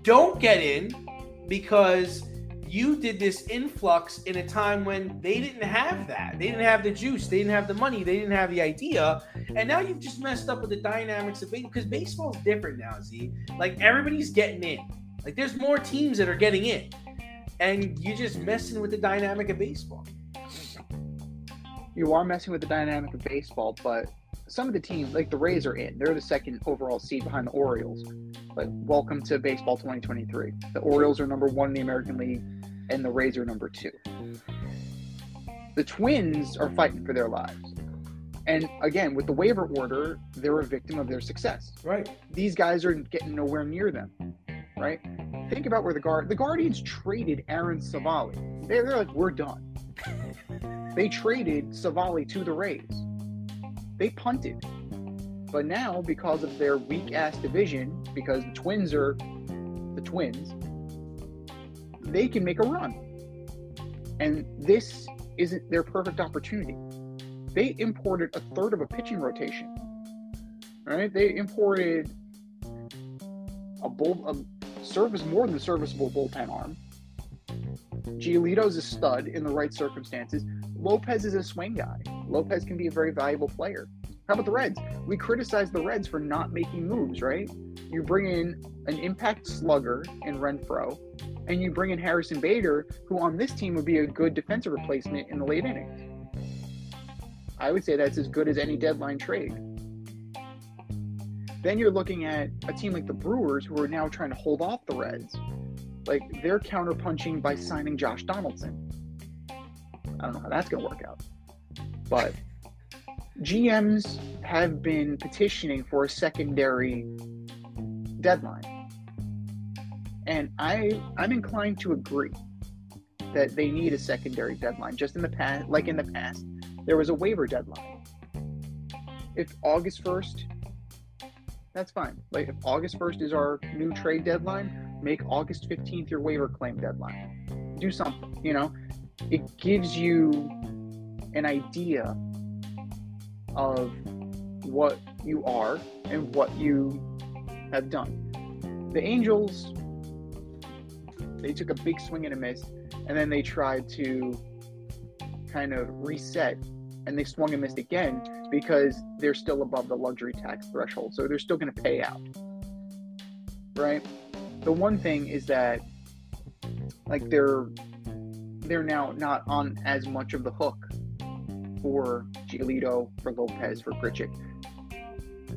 don't get in because you did this influx in a time when they didn't have that. They didn't have the juice. They didn't have the money. They didn't have the idea. And now you've just messed up with the dynamics of baseball because baseball's different now, Z. Like everybody's getting in. Like there's more teams that are getting in. And you're just messing with the dynamic of baseball. You are messing with the dynamic of baseball, but some of the teams, like the Rays, are in. They're the second overall seed behind the Orioles. But welcome to baseball 2023. The Orioles are number one in the American League, and the Rays are number two. The Twins are fighting for their lives. And again, with the waiver order, they're a victim of their success. Right. These guys are getting nowhere near them. Right. Think about where the guard the Guardians traded Aaron Civale. They're, they're like, we're done. they traded Civale to the Rays they punted. But now, because of their weak ass division, because the Twins are the Twins, they can make a run. And this isn't their perfect opportunity. They imported a third of a pitching rotation. Right? They imported a bull, a service more than serviceable bullpen arm. Giolito's a stud in the right circumstances. Lopez is a swing guy. Lopez can be a very valuable player. How about the Reds? We criticize the Reds for not making moves, right? You bring in an impact slugger in Renfroe, and you bring in Harrison Bader, who on this team would be a good defensive replacement in the late innings. I would say that's as good as any deadline trade. Then you're looking at a team like the Brewers, who are now trying to hold off the Reds. Like they're counterpunching by signing Josh Donaldson. I don't know how that's going to work out. But GMs have been petitioning for a secondary deadline. And I I'm inclined to agree that they need a secondary deadline. Just in the past, like in the past, there was a waiver deadline. If August 1st, that's fine. Like if August 1st is our new trade deadline, make August 15th your waiver claim deadline. Do something, you know? It gives you an idea of what you are and what you have done. The Angels, they took a big swing and a miss, and then they tried to kind of reset, and they swung and missed again because they're still above the luxury tax threshold, so they're still going to pay out. Right? The one thing is that, like, they're they're now not on as much of the hook for Giolito, for Lopez, for Grichuk,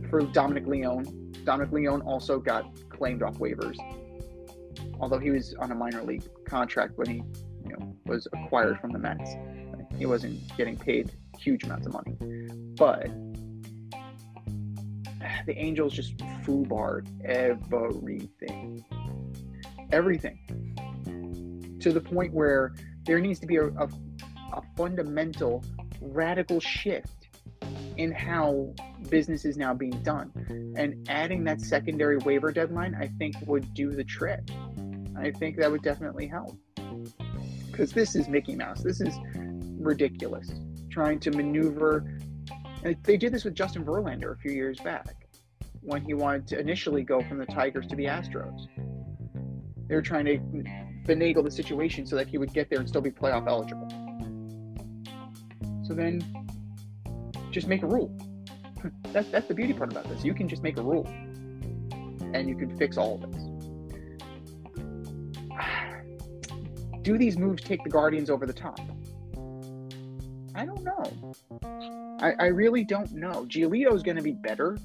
for Dominic Leone. Dominic Leone also got claimed off waivers, although he was on a minor league contract when he, you know, was acquired from the Mets. He wasn't getting paid huge amounts of money, but the Angels just foobarred everything, everything, to the point where there needs to be a, a, a fundamental radical shift in how business is now being done. And adding that secondary waiver deadline, I think, would do the trick. I think that would definitely help. Because this is Mickey Mouse. This is ridiculous. Trying to maneuver. They did this with Justin Verlander a few years back when he wanted to initially go from the Tigers to the Astros. They were trying to finagle the situation so that he would get there and still be playoff eligible. So then just make a rule. that's, that's the beauty part about this. You can just make a rule and you can fix all of this. Do these moves take the Guardians over the top? I don't know. I, I really don't know. Giolito is going to be better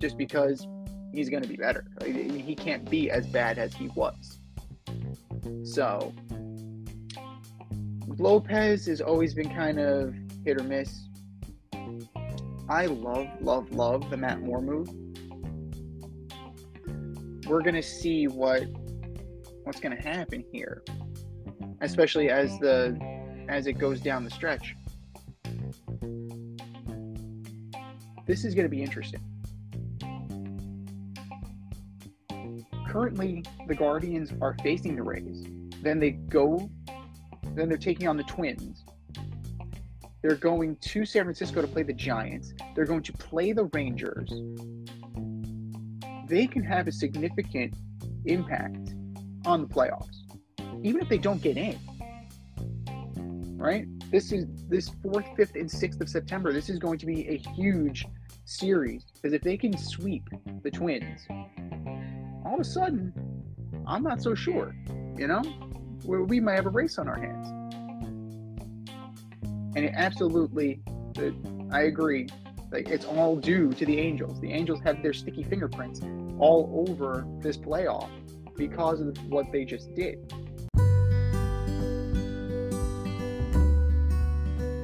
just because he's going to be better. I mean, he can't be as bad as he was. So, Lopez has always been kind of hit or miss. I love, love, love the Matt Moore move. We're gonna see what what's gonna happen here, especially as the as it goes down the stretch. This is gonna be interesting. Currently, the Guardians are facing the Rays. Then they go, then they're taking on the Twins. They're going to San Francisco to play the Giants. They're going to play the Rangers. They can have a significant impact on the playoffs, even if they don't get in. Right? This is this fourth, fifth, and sixth of September. This is going to be a huge series because if they can sweep the Twins, all of a sudden, I'm not so sure. You know, we might have a race on our hands. And it absolutely, I agree. Like it's all due to the Angels. The Angels have their sticky fingerprints all over this playoff because of what they just did.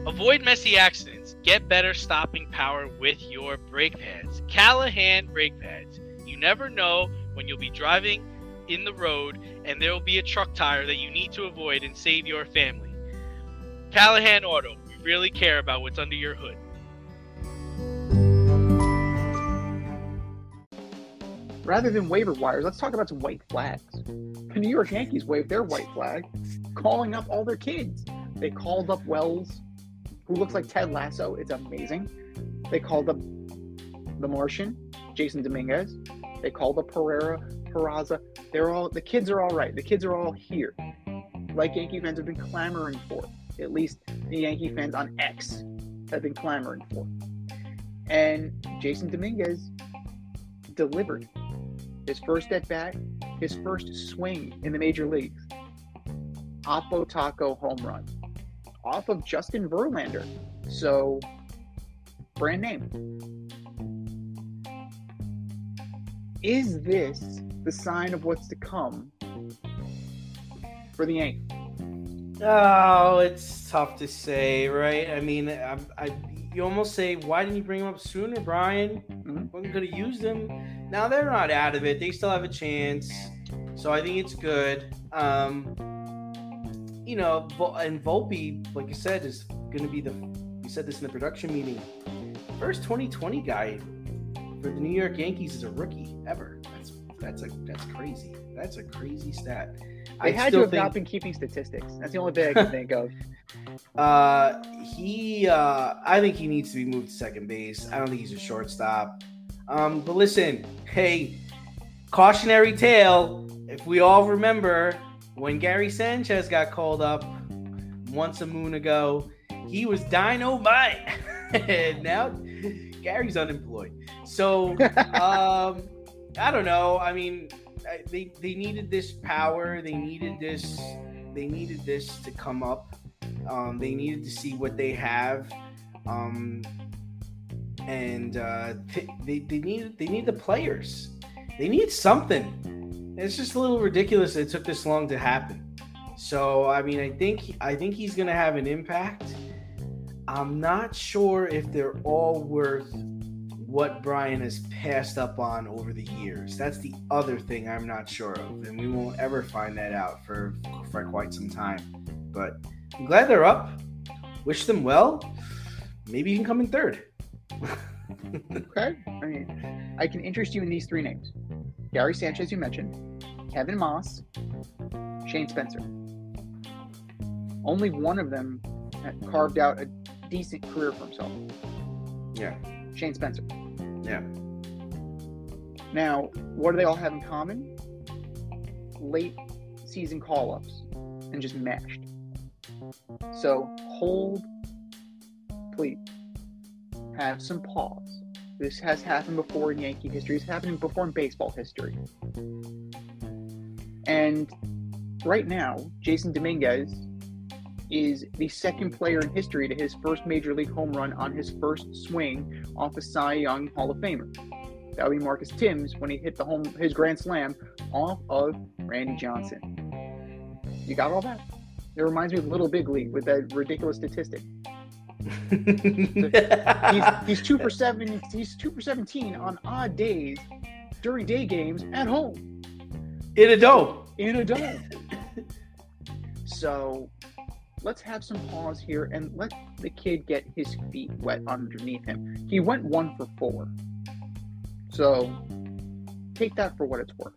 Avoid messy accidents. Get better stopping power with your brake pads. Callahan brake pads. You never know when you'll be driving in the road and there will be a truck tire that you need to avoid and save your family. Callahan Auto, we really care about what's under your hood. Rather than waiver wires, let's talk about some white flags. The New York Yankees waved their white flag, calling up all their kids. They called up Wells, who looks like Ted Lasso. It's amazing. They called up the Martian, Jasson Dominguez. They called up Pereira, Peraza. They're all the kids are all right. The kids are all here, like Yankee fans have been clamoring for. At least the Yankee fans on X have been clamoring for. And Jasson Dominguez delivered his first at bat, his first swing in the major leagues. Oppo Taco home run off of Justin Verlander. So, brand name. Is this the sign of what's to come for the Yankees? Oh, it's tough to say, right? I mean, I, I, you almost say, why didn't you bring him up sooner, Brian? Mhm. Wasn't gonna use them. Now they're not out of it. They still have a chance. So I think it's good. Um, you know, and Volpe, like you said, is gonna be the. You said this in the production meeting. First 2020 guy for the New York Yankees is a rookie ever. That's that's a that's crazy. That's a crazy stat. They I had to have think not been keeping statistics. That's the only thing I can think of. uh, he, uh, I think he needs to be moved to second base. I don't think he's a shortstop. Um, but listen, hey, cautionary tale. If we all remember when Gary Sanchez got called up once a moon ago, he was dynamite. and now Gary's unemployed. So, um, I don't know. I mean, I- they they needed this power. They needed this. They needed this to come up. Um, they needed to see what they have, um, and uh, th- they they needed they need the players. They need something. It's just a little ridiculous that it took this long to happen. So I mean, I think I think he's gonna have an impact. I'm not sure if they're all worth what Brian has passed up on over the years. That's the other thing I'm not sure of, and we won't ever find that out for for quite some time. But I'm glad they're up. Wish them well. Maybe you can come in third. Okay. I mean, I can interest you in these three names Gary Sanchez, you mentioned, Kevin Maas, Shane Spencer. Only one of them carved out a decent career for himself. Yeah. Shane Spencer. Yeah. Now, what do they all have in common? Late season call ups and just mashed. So hold, please. Have some pause. This has happened before in Yankee history. It's happened before in baseball history. And right now, Jasson Dominguez is the second player in history to his first major league home run on his first swing off a Cy Young Hall of Famer. That would be Marcus Thames when he hit the home his grand slam off of Randy Johnson. You got all that? It reminds me of Little Big League with that ridiculous statistic. He's, he's two for seven. He's two for seventeen on odd days during day games at home In a dope. in a dome. so let's have some pause here and let the kid get his feet wet underneath him. He went one for four. So take that for what it's worth.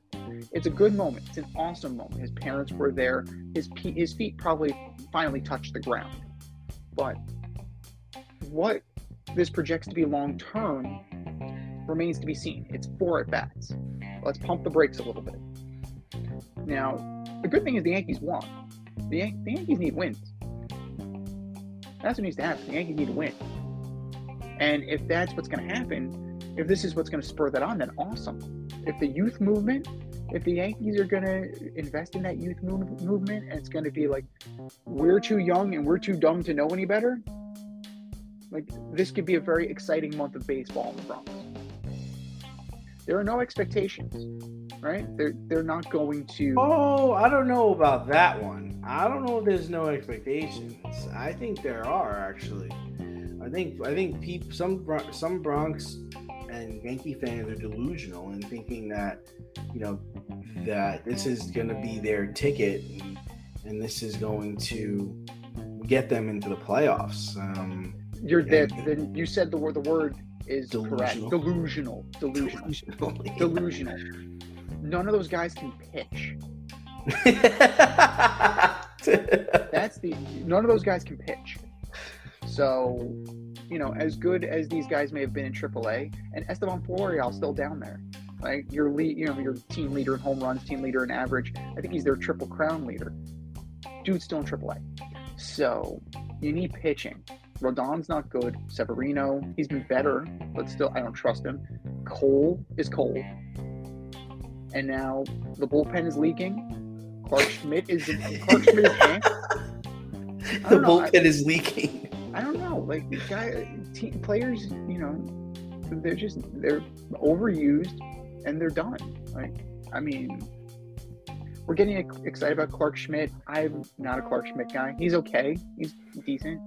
It's a good moment. It's an awesome moment. His parents were there. His pe- his feet probably finally touched the ground. But what this projects to be long term remains to be seen. It's four at bats. Let's pump the brakes a little bit. Now, the good thing is the Yankees won. The, Yan- the Yankees need wins. That's what needs to happen. The Yankees need to win. And if that's what's going to happen, if this is what's going to spur that on, then awesome. If the youth movement, if the Yankees are going to invest in that youth move- movement and it's going to be like, we're too young and we're too dumb to know any better, like this could be a very exciting month of baseball in the Bronx. There are no expectations, right? They're they're not going to. Oh, I don't know about that one. I don't know if there's no expectations. I think there are actually. I think I think some some Bronx and Yankee fans are delusional in thinking that you know that this is going to be their ticket and, and this is going to get them into the playoffs. Um, You're that. Then you said the word. The word is correct. Delusional. Delusional. Delusional. Delusional. None of those guys can pitch. That's the. None of those guys can pitch. So, you know, as good as these guys may have been in AAA, and Estevan Florial's still down there. Like your lead, you know, your team leader in home runs, team leader in average. I think he's their triple crown leader. Dude's still in AAA. So you need pitching. Rodon's not good. Severino, he's been better, but still, I don't trust him. Cole is cold. And now the bullpen is leaking. Clarke Schmidt is Clarke Schmidt is the know, I- bullpen is leaking. I don't know. Like guy team players, you know, they're just they're overused and they're done. Like I mean, we're getting excited about Clarke Schmidt. I'm not a Clarke Schmidt guy. He's okay. He's decent.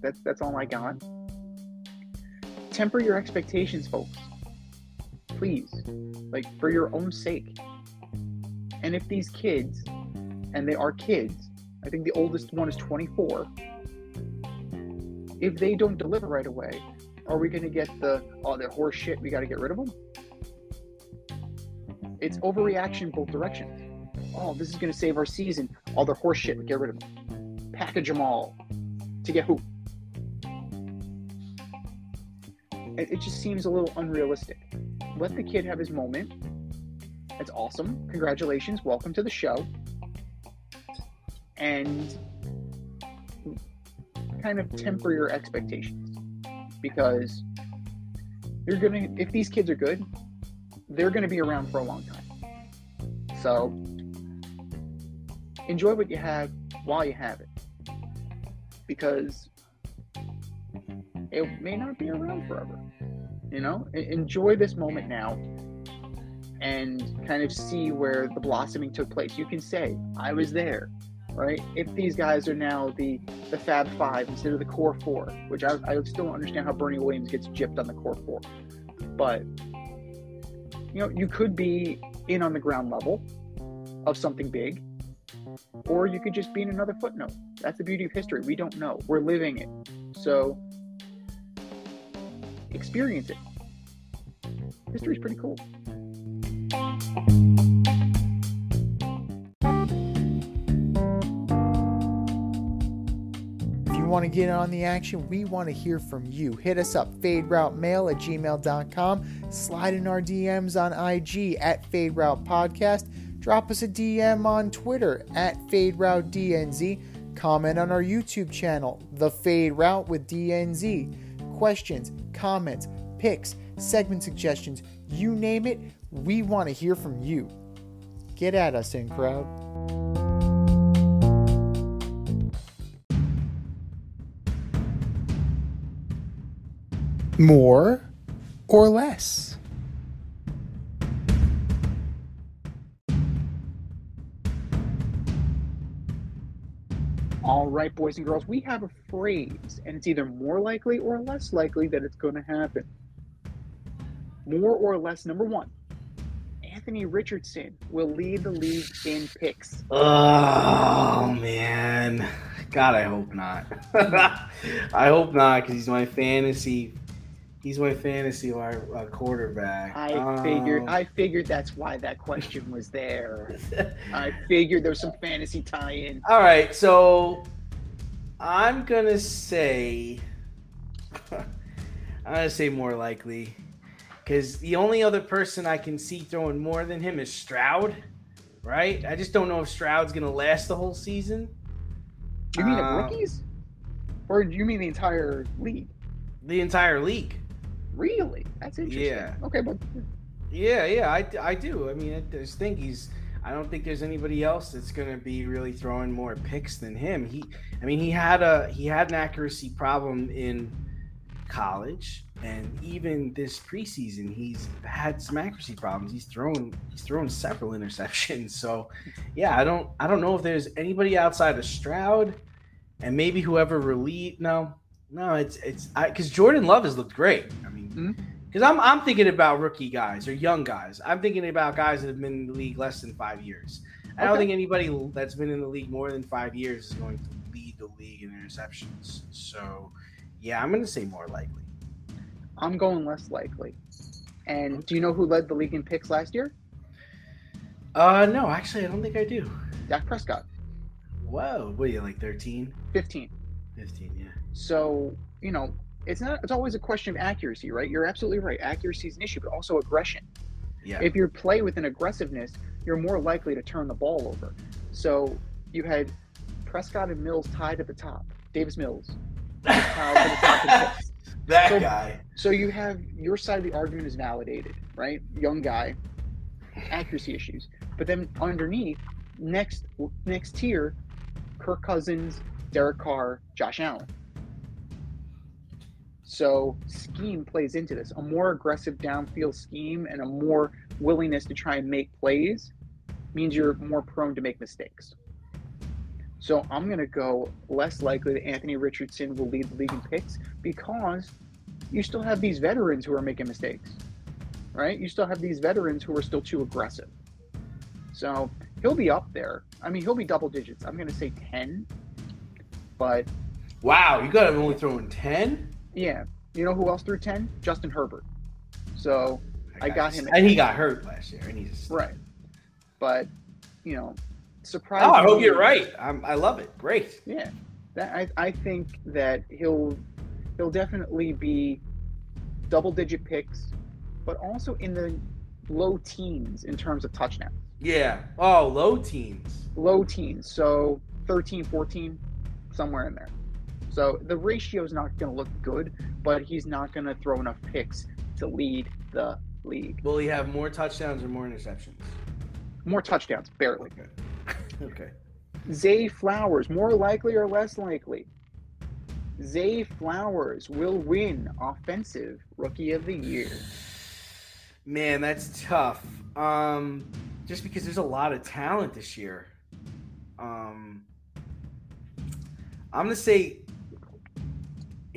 That's that's all I got. temper your expectations, folks. Please, like for your own sake. And if these kids, and they are kids, I think the oldest one is 24. If they don't deliver right away, are we going to get the oh they're horse shit? We got to get rid of them. It's overreaction both directions. Oh, this is going to save our season. Oh, all their horse shit, we get rid of them. Package them all to get who? It, just seems a little unrealistic. Let the kid have his moment. That's awesome. Congratulations. Welcome to the show. And kind of temper your expectations because you're gonna if these kids are good they're gonna be around for a long time so enjoy what you have while you have it because it may not be around forever you know? Enjoy this moment now and kind of see where the blossoming took place. You can say i was there right? If these guys are now the the fab five instead of the core four which i, I still don't understand how bernie williams gets gypped on the core four but you know you could be in on the ground level of something big or you could just be in another footnote. That's the beauty of history. We don't know. We're living it. So experience it history's pretty cool If you want to get on the action, we want to hear from you. Hit us up, faderoutemail at gmail.com. Slide in our DMs on IG at Fade Route Podcast. Drop us a DM on Twitter at Fade Route DNZ. Comment on our YouTube channel, The Fade Route with DNZ. Questions, comments, picks, segment suggestions, you name it, we want to hear from you. Get at us, in crowd. More or less? All right, boys and girls, we have a phrase, and it's either more likely or less likely that it's going to happen. More or less, number one, Anthony Richardson will lead the league in picks. Oh man, God, I hope not. I hope not because he's my fantasy. He's my fantasy uh, quarterback. I figured, Um, I figured that's why that question was there. I figured there was some fantasy tie-in. All right, so I'm gonna say I'm gonna say more likely because the only other person I can see throwing more than him is Stroud, right? I just don't know if Stroud's gonna last the whole season. You mean Uh, rookies, or do you mean the entire league? The entire league. Really? That's interesting. Yeah. Okay, but Yeah, yeah, I, I do. I mean, I just think he's. I don't think there's anybody else that's going to be really throwing more picks than him. He, I mean, he had a he had an accuracy problem in college, and even this preseason, he's had some accuracy problems. He's thrown he's thrown several interceptions. So, yeah, I don't I don't know if there's anybody outside of Stroud, and maybe whoever relieved. No, no, it's it's because Jordan Love has looked great. I mean, because I'm I'm thinking about rookie guys or young guys. I'm thinking about guys that have been in the league less than five years. I don't think anybody that's been in the league more than five years is going to lead the league in interceptions. So, yeah, I'm going to say more likely. I'm going less likely. And do you know who led the league in picks last year? Uh, no, actually, I don't think I do. Dak Prescott, Whoa, what are you like 13, 15. 15? Yeah. So, you know, it's not it's always a question of accuracy, right? You're absolutely right. Accuracy is an issue, but also aggression. Yeah. If you play with an aggressiveness, you're more likely to turn the ball over. So you had Prescott and Mills tied at the top. Davis Mills. tied at the top in picks. that So- guy. So you have your side of the argument is validated, right? Young guy, accuracy issues. But then underneath, next next tier, Kirk Cousins, Derek Carr, Josh Allen. So scheme plays into this. A more aggressive downfield scheme and a more willingness to try and make plays means you're more prone to make mistakes. So I'm going to go less likely that Anthony Richardson will lead the league in picks because you still have these veterans who are making mistakes, right? You still have these veterans who are still too aggressive. So he'll be up there. I mean, he'll be double digits. I'm going to say 10, but Wow, you got him only throwing 10? Yeah, you know who else threw 10? Justin Herbert. So, I got him And he got hurt last year. And he's right. But, you know, surprise. Oh. I hope you're right. I'm, I love it. Great. Yeah, that I, I think that he'll he'll definitely be double digit picks, but also in the low teens in terms of touchdowns. Yeah. Oh, low teens. Low teens, so 13, 14, somewhere in there. So the ratio is not going to look good, but he's not going to throw enough picks to lead the league. Will he have more touchdowns or more interceptions? More touchdowns, barely. Okay. okay. Zay Flowers, more likely or less likely? Zay Flowers will win Offensive Rookie of the Year. Man, that's tough. Um, just because there's a lot of talent this year. Um, I'm gonna say,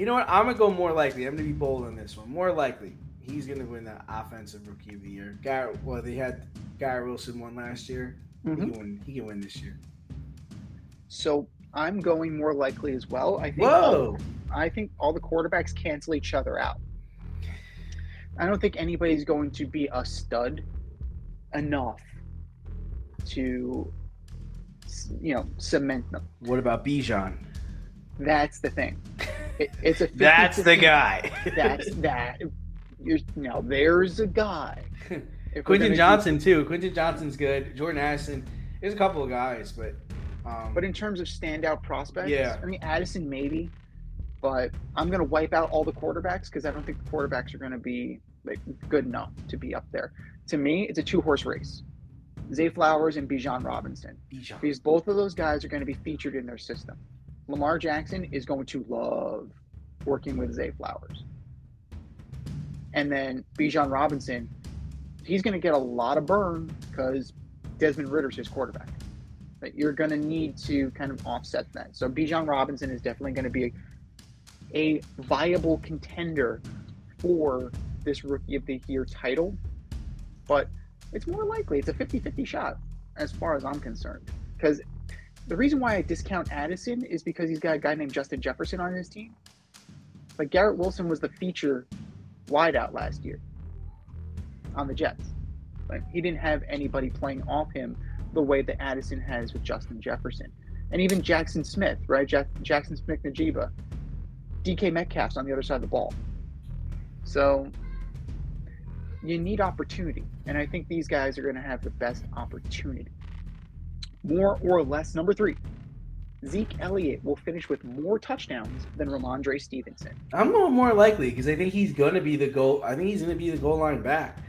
you know what? I'm gonna go more likely. I'm gonna be bold on this one. More likely, he's gonna win the offensive rookie of the year. Garrett, well, they had Garrett Wilson won last year. He mm-hmm. can win. He can win this year. So I'm going more likely as well. I think Whoa! I think all the quarterbacks cancel each other out. I don't think anybody's going to be a stud enough to, you know, cement them. What about Bijan? That's the thing. It, it's a 50, That's the guy. That's that. You're, now there's a guy. Quentin Johnston too. Quentin Johnston's good. Jordan Addison. There's a couple of guys, but um, But in terms of standout prospects, Yeah. I mean Addison maybe, but I'm gonna wipe out all the quarterbacks because I don't think the quarterbacks are gonna be like good enough to be up there. To me, it's a two horse race. Zay Flowers and Bijan Robinson. Bijan. Because both of those guys are going to be featured in their system. Lamar Jackson is going to love working with Zay Flowers. And then Bijan Robinson, he's going to get a lot of burn because Desmond Ridder's his quarterback. But you're going to need to kind of offset that. So Bijan Robinson is definitely going to be a, a viable contender for this Rookie of the Year title. But it's more likely it's a 50-50 shot as far as I'm concerned. Because the reason why I discount Addison is because he's got a guy named Justin Jefferson on his team. But Garrett Wilson was the feature wideout last year on the Jets. Like he didn't have anybody playing off him the way that Addison has with Justin Jefferson. And even Jaxon Smith, right? Jack- Jaxon Smith-Njigba. DK Metcalf's on the other side of the ball. So you need opportunity. And I think these guys are going to have the best opportunity. More or less, number three, Zeke Elliott will finish with more touchdowns than Rhamondre Stevenson. I'm going more likely because I think he's going to be the goal. I think he's going to be the goal line back,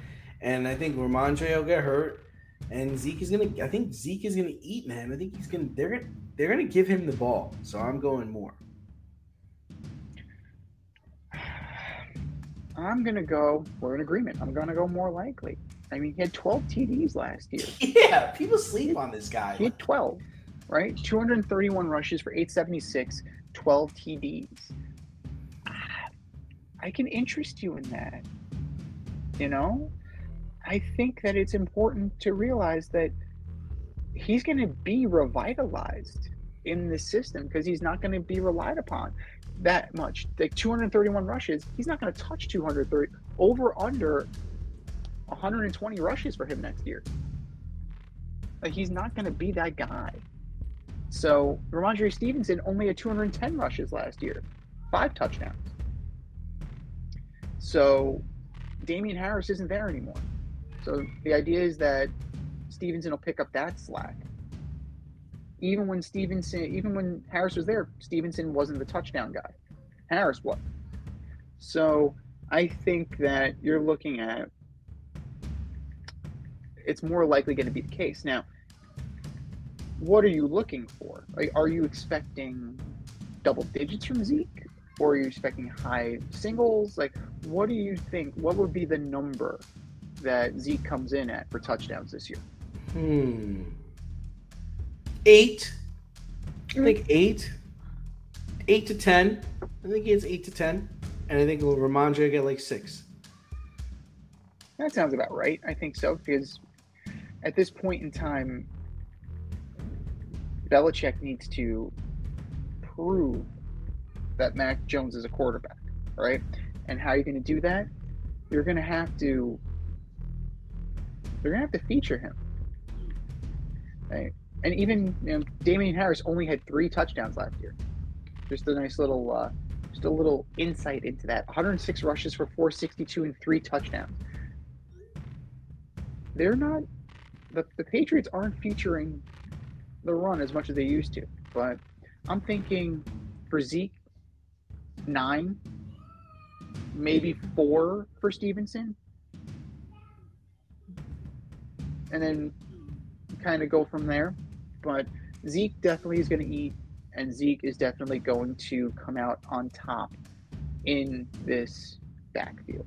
and I think Rhamondre will get hurt, and Zeke is going to. I think Zeke is going to eat, man. I think he's going. to They're going. They're going to give him the ball, so I'm going more. I'm going to go, we're in agreement. I'm going to go more likely. I mean, he had 12 TDs last year. Yeah, people sleep on this guy. He had 12, right? 231 rushes for 876, 12 TDs. Ah, I can interest you in that. You know? I think that it's important to realize that he's going to be revitalized in this system because he's not going to be relied upon that much. Like 231 rushes, he's not going to touch 230 over under 120 rushes for him next year. Like he's not going to be that guy. So Ramondre Stevenson only had 210 rushes last year, five touchdowns. So Damien Harris isn't there anymore. So the idea is that Stevenson will pick up that slack. Even when Stevenson, even when Harris was there, Stevenson wasn't the touchdown guy. Harris was. So I think that you're looking at it's more likely going to be the case. Now, what are you looking for? Like, are you expecting double digits from Zeke, or are you expecting high singles? Like, what do you think? What would be the number that Zeke comes in at for touchdowns this year? Hmm. Eight. I think eight. Eight to ten. I think he has eight to ten. and I think Rhamondre will get like six. That sounds about right. I think so because at this point in time, Belichick needs to prove that Mac Jones is a quarterback, right? And how are you're going to do that? You're going to have to you're going to have to feature him. Right? And even you know, Damien Harris only had three touchdowns last year. Just a nice little, uh, just a little insight into that. 106 rushes for 462 and three touchdowns. They're not the, the Patriots aren't featuring the run as much as they used to. But I'm thinking for Zeke, nine, maybe four for Stevenson. And then kind of go from there. But Zeke definitely is going to eat, and Zeke is definitely going to come out on top in this backfield.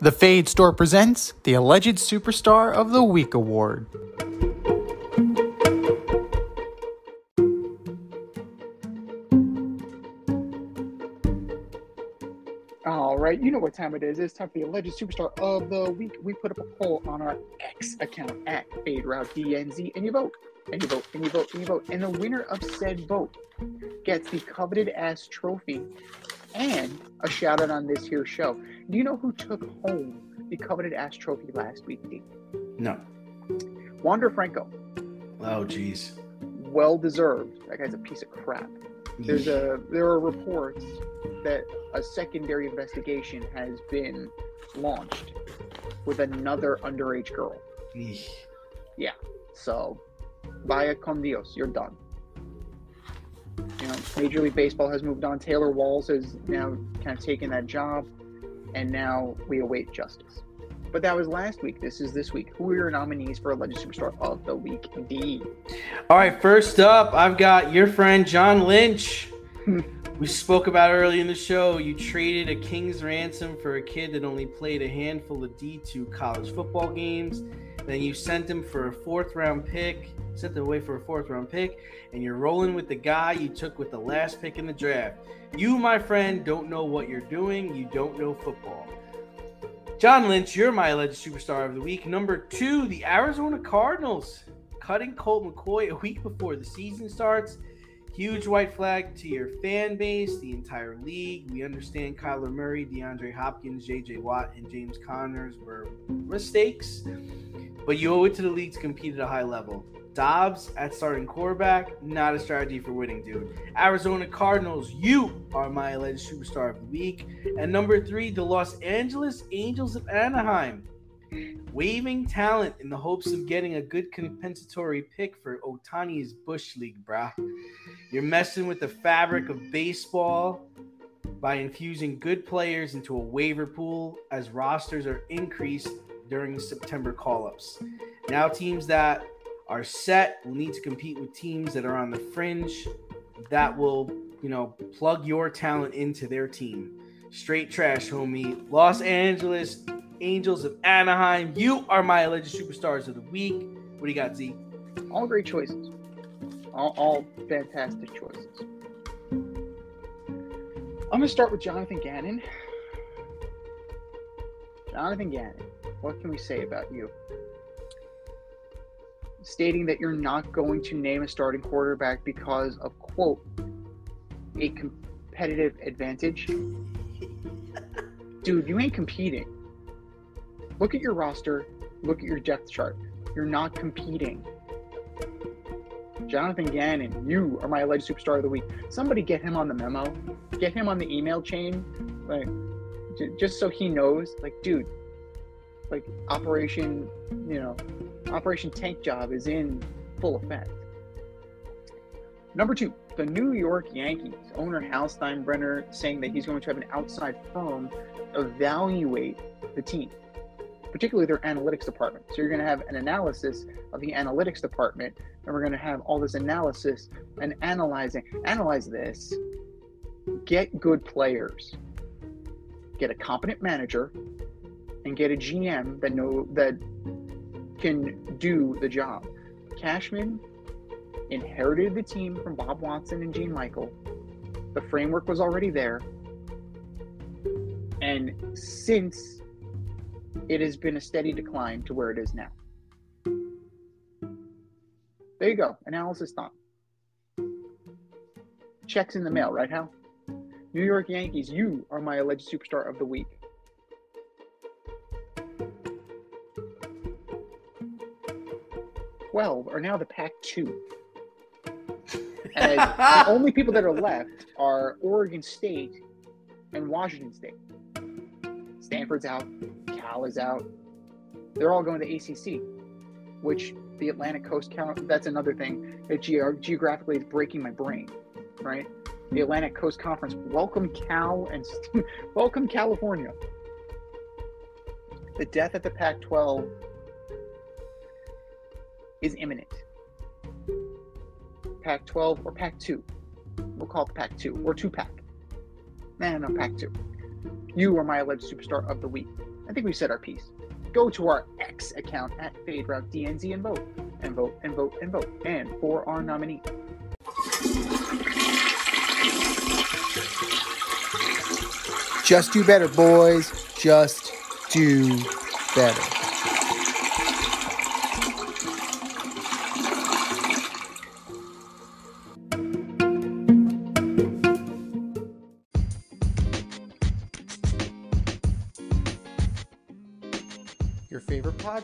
The Fade Store presents the Alleged Superstar of the Week Award. You know what time it is. It's time for the Alleged Superstar of the Week. We put up a poll on our X account at Fade Route DNZ, and you vote, and you vote, and you vote, and you vote. And the winner of said vote gets the coveted ass trophy and a shout out on this here show. Do you know who took home the coveted ass trophy last week, Dean? No. Wander Franco. Oh, jeez. Well deserved. That guy's a piece of crap. There's a there are reports that a secondary investigation has been launched with another underage girl. Eesh. Yeah. So, via con Dios, you're done. You know, Major League Baseball has moved on. Taylor Walls has now kind of taken that job, and now we await justice. But that was last week. This is this week. Who are your nominees for Alleged Superstar of the Week? D. All right, first up, I've got your friend John Lynch. we spoke about early in the show. You traded a king's ransom for a kid that only played a handful of D2 college football games. Then you sent him for a fourth round pick, sent him away for a fourth round pick, and you're rolling with the guy you took with the last pick in the draft. You, my friend, don't know what you're doing. You don't know football. John Lynch, you're my alleged superstar of the week. Number two, the Arizona Cardinals cutting Colt McCoy a week before the season starts. Huge white flag to your fan base, the entire league. We understand Kyler Murray, DeAndre Hopkins, JJ Watt, and James Connors were mistakes, but you owe it to the league to compete at a high level. Dobbs at starting quarterback, not a strategy for winning, dude. Arizona Cardinals, you are my alleged superstar of the week. And number three, the Los Angeles Angels of Anaheim. Waiving talent in the hopes of getting a good compensatory pick for Ohtani's Bush League, brah. You're messing with the fabric of baseball by infusing good players into a waiver pool as rosters are increased during September call ups. Now, teams that are set will need to compete with teams that are on the fringe that will, you know, plug your talent into their team. Straight trash, homie. Los Angeles Angels of Anaheim. You are my alleged superstars of the week. What do you got, Z? All great choices. All, all fantastic choices. I'm going to start with Jonathan Gannon. Jonathan Gannon, what can we say about you? Stating that you're not going to name a starting quarterback because of, quote, a competitive advantage. Dude, you ain't competing. Look at your roster, look at your depth chart. You're not competing. Jonathan Gannon, you are my alleged superstar of the week. Somebody get him on the memo, get him on the email chain, like just so he knows, like, dude, like Operation, you know, Operation Tank Job is in full effect. Number two, the New York Yankees owner Hal Steinbrenner saying that he's going to have an outside firm evaluate the team, particularly their analytics department. So you're going to have an analysis of the analytics department, and we're going to have all this analysis and analyzing. Analyze this. Get good players. Get a competent manager, and get a GM that know that can do the job. Cashman inherited the team from Bob Watson and Gene Michael. The framework was already there. And since it has been a steady decline to where it is now. There you go. Analysis done. Checks in the mail, right, Hal? New York Yankees, you are my alleged superstar of the week. 12 are now the Pac 2. And the only people that are left are Oregon State and Washington State. Stanford's out, Cal is out. They're all going to ACC, which the Atlantic Coast count. That's another thing that ge- geographically is breaking my brain, right? The Atlantic Coast Conference. Welcome Cal and welcome California. The death of the Pac-12 is imminent. Pac 12 or Pac 2. We'll call it Pac 2 or 2 Pac. No, no, Pac 2. You are my alleged superstar of the week. I think we've said our piece. Go to our X account at fade route FadeRouteDNZ and vote, and vote, and vote, and vote, and for our nominee. Just do better, boys. Just do better.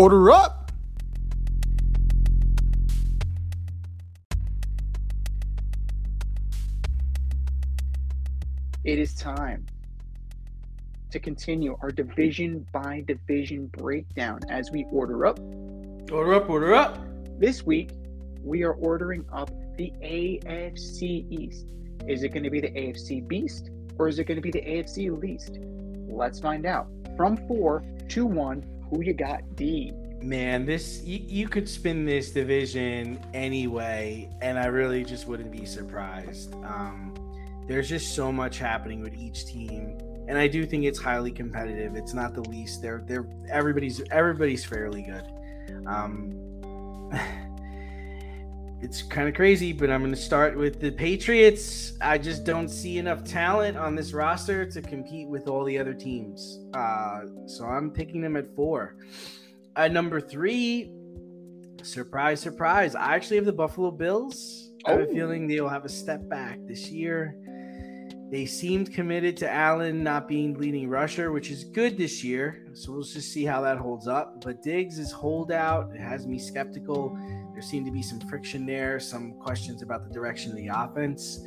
Order up! It is time to continue our division by division breakdown as we order up. Order up, order up. This week, we are ordering up the AFC East. Is it going to be the AFC Beast or is it going to be the AFC Least? Let's find out. From four to one, who you got, D? Man, this you, you could spin this division anyway, and I really just wouldn't be surprised. Um, there's just so much happening with each team, and I do think it's highly competitive. It's not the least. They're they're everybody's everybody's fairly good. Um, it's kind of crazy, but I'm going to start with the Patriots. I just don't see enough talent on this roster to compete with all the other teams. Uh, so I'm picking them at four. At number three, surprise, surprise. I actually have the Buffalo Bills. I have a Oh. feeling they'll have a step back this year. They seemed committed to Allen not being leading rusher, which is good this year. So we'll just see how that holds up. But Diggs is holdout. It has me skeptical. There seemed to be some friction there, some questions about the direction of the offense.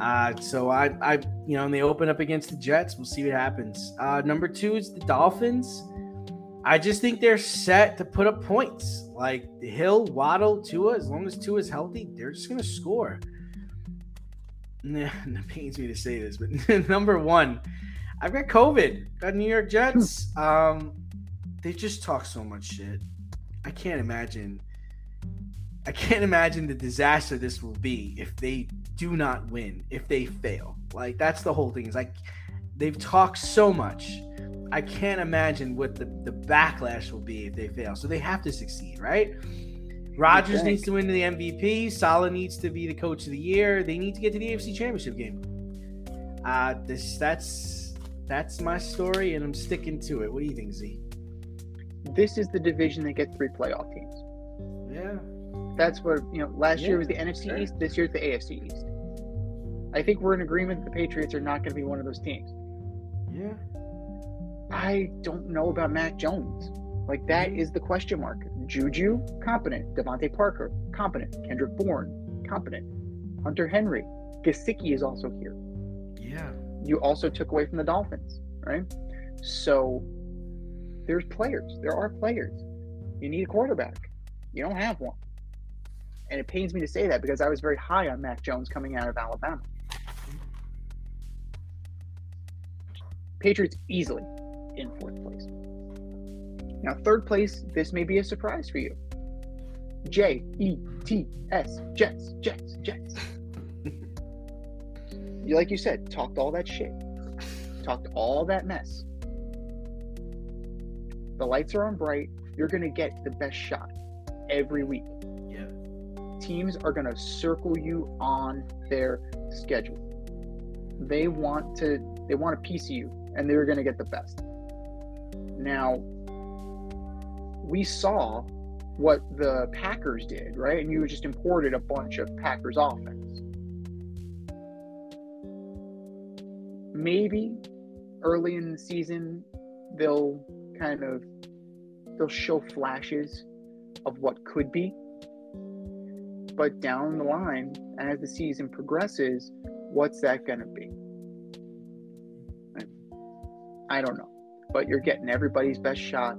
Uh, so I, I, you know, and they open up against the Jets. We'll see what happens. Uh, number two is the Dolphins. I just think they're set to put up points. Like Hill, Waddle, Tua, as long as Tua's healthy, they're just gonna score. Nah, it pains me to say this, but number one, I've got COVID. Got New York Jets. Um, they just talk so much shit. I can't imagine. I can't imagine the disaster this will be if they do not win, if they fail. Like that's the whole thing. Is like they've talked so much. I can't imagine what the, the backlash will be if they fail. So they have to succeed, right? Rodgers needs to win the MVP. Saleh needs to be the coach of the year. They need to get to the AFC Championship game. Uh, this that's that's my story, and I'm sticking to it. What do you think, Z? This is the division that gets three playoff teams. Yeah, That's where you know. Last Yeah, year was the NFC sure. East. This year's the AFC East. I think we're in agreement that the Patriots are not going to be one of those teams. yeah. I don't know about Mac Jones. Like that is the question mark. Juju, competent. DeVante Parker, competent. Kendrick Bourne, competent. Hunter Henry. Gesicki is also here. Yeah. You also took away from the Dolphins, right? So there's players. There are players. You need a quarterback. You don't have one. And it pains me to say that because I was very high on Mac Jones coming out of Alabama. Patriots easily in fourth place. Now, third place, this may be a surprise for you. J E T S, Jets, Jets, Jets. you, like you said, talked all that shit, talked all that mess. The lights are on bright. You're going to get the best shot every week. Yeah. Teams are going to circle you on their schedule. They want to they want a piece of you and they're going to get the best. Now, we saw what the Packers did, right? And you just imported a bunch of Packers offense. Maybe early in the season they'll kind of they'll show flashes of what could be. But down the line, as the season progresses, what's that going to be? I don't know. But you're getting everybody's best shot.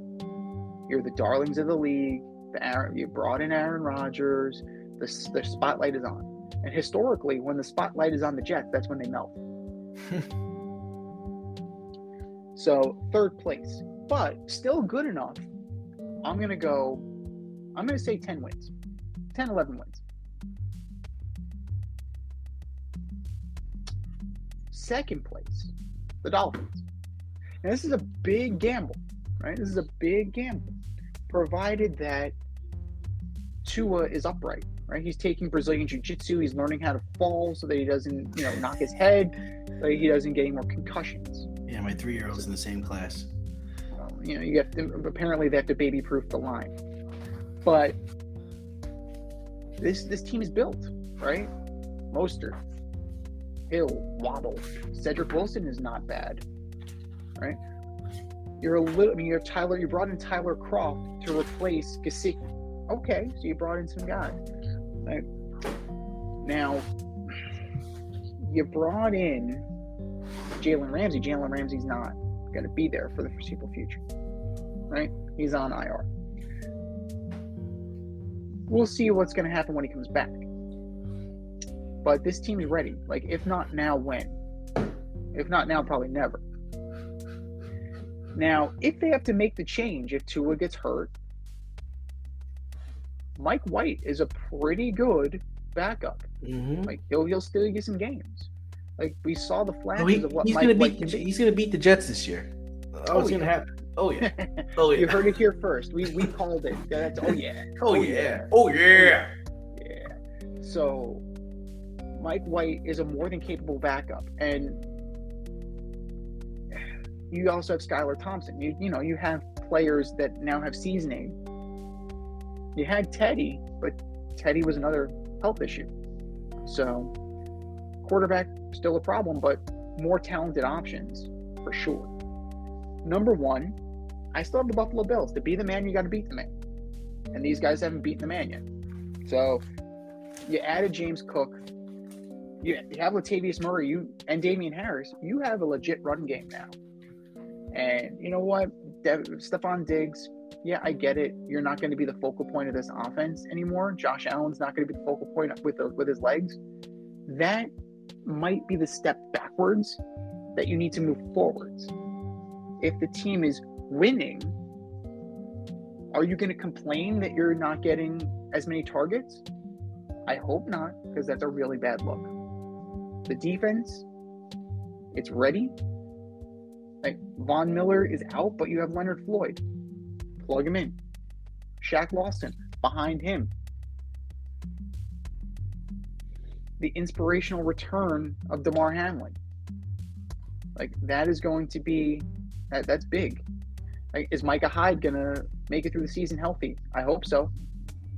You're the darlings of the league. The Aaron, you brought in Aaron Rodgers. The, the spotlight is on. And historically, when the spotlight is on the Jets, that's when they melt. so, third place. But still good enough. I'm going to go, I'm going to say 10 wins. 10, 11 wins. Second place, the Dolphins. Now, this is a big gamble, right? This is a big gamble, provided that Tua is upright, right? He's taking Brazilian Jiu Jitsu. He's learning how to fall so that he doesn't, you know, knock his head, so he doesn't get any more concussions. Yeah, my three year old's in the same class. Um, you know, you have to, apparently they have to baby proof the line, but this this team is built, right? Mostert, Hill, Waddle, Cedric Wilson is not bad, right? You're a little. I mean, you have Tyler. You brought in Tyler Kroft to replace Gesicki. Okay, so you brought in some guys. Right? Now, you brought in Jalen Ramsey. Jalen Ramsey's not going to be there for the foreseeable future, right? He's on IR. We'll see what's going to happen when he comes back. But this team's ready. Like, if not now, when? If not now, probably never. Now, if they have to make the change, if Tua gets hurt, Mike White is a pretty good backup. Mm-hmm. Like he'll he'll still get some games. Like we saw the flashes Oh, he, of what he's Mike gonna White beat. can The, he's gonna beat the Jets this year. Oh, Oh, it's yeah. happen. Oh yeah. Oh yeah. you heard it here first. We we called it. That's oh yeah. Oh yeah. Oh yeah. Yeah. So Mike White is a more than capable backup. And you also have Skylar Thompson. You you know, you have players that now have seasoning. You had Teddy, but Teddy was another health issue. So quarterback still a problem, but more talented options for sure. Number one, I still have the Buffalo Bills. To be the man, you got to beat the man. And these guys haven't beaten the man yet. So you added James Cook. You, have Latavius Murray you and Damien Harris. You have a legit run game now. And you know what? Dev- Stefon Diggs, yeah, I get it. You're not going to be the focal point of this offense anymore. Josh Allen's not going to be the focal point with the, with his legs. That might be the step backwards that you need to move forwards. If the team is winning, are you going to complain that you're not getting as many targets? I hope not, because that's a really bad look. The defense, it's ready. Like Von Miller is out, but you have Leonard Floyd. Plug him in. Shaq Lawson behind him. The inspirational return of Damar Hamlin. Like that is going to be that, that's big. Like, is Micah Hyde gonna make it through the season healthy? I hope so.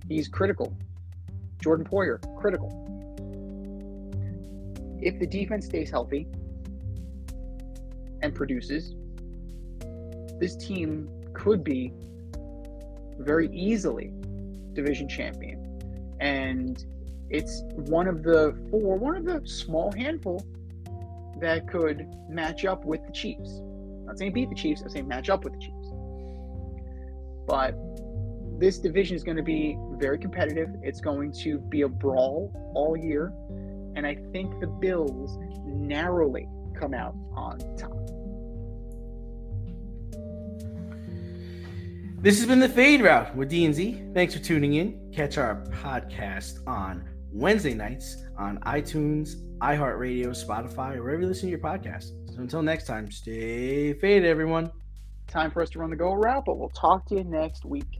He's critical. Jordan Poyer, critical. If the defense stays healthy and produces, this team could be very easily division champion. And it's one of the four, one of the small handful that could match up with the Chiefs. I'm not saying beat the Chiefs, I'm saying match up with the Chiefs. But this division is going to be very competitive. It's going to be a brawl all year. And I think the Bills narrowly come out on top. This has been the Fade Route with D and Z. Thanks for tuning in. Catch our podcast on Wednesday nights on iTunes, iHeartRadio, Spotify, or wherever you listen to your podcast. So until next time, stay faded, everyone. Time for us to run the go route, but we'll talk to you next week.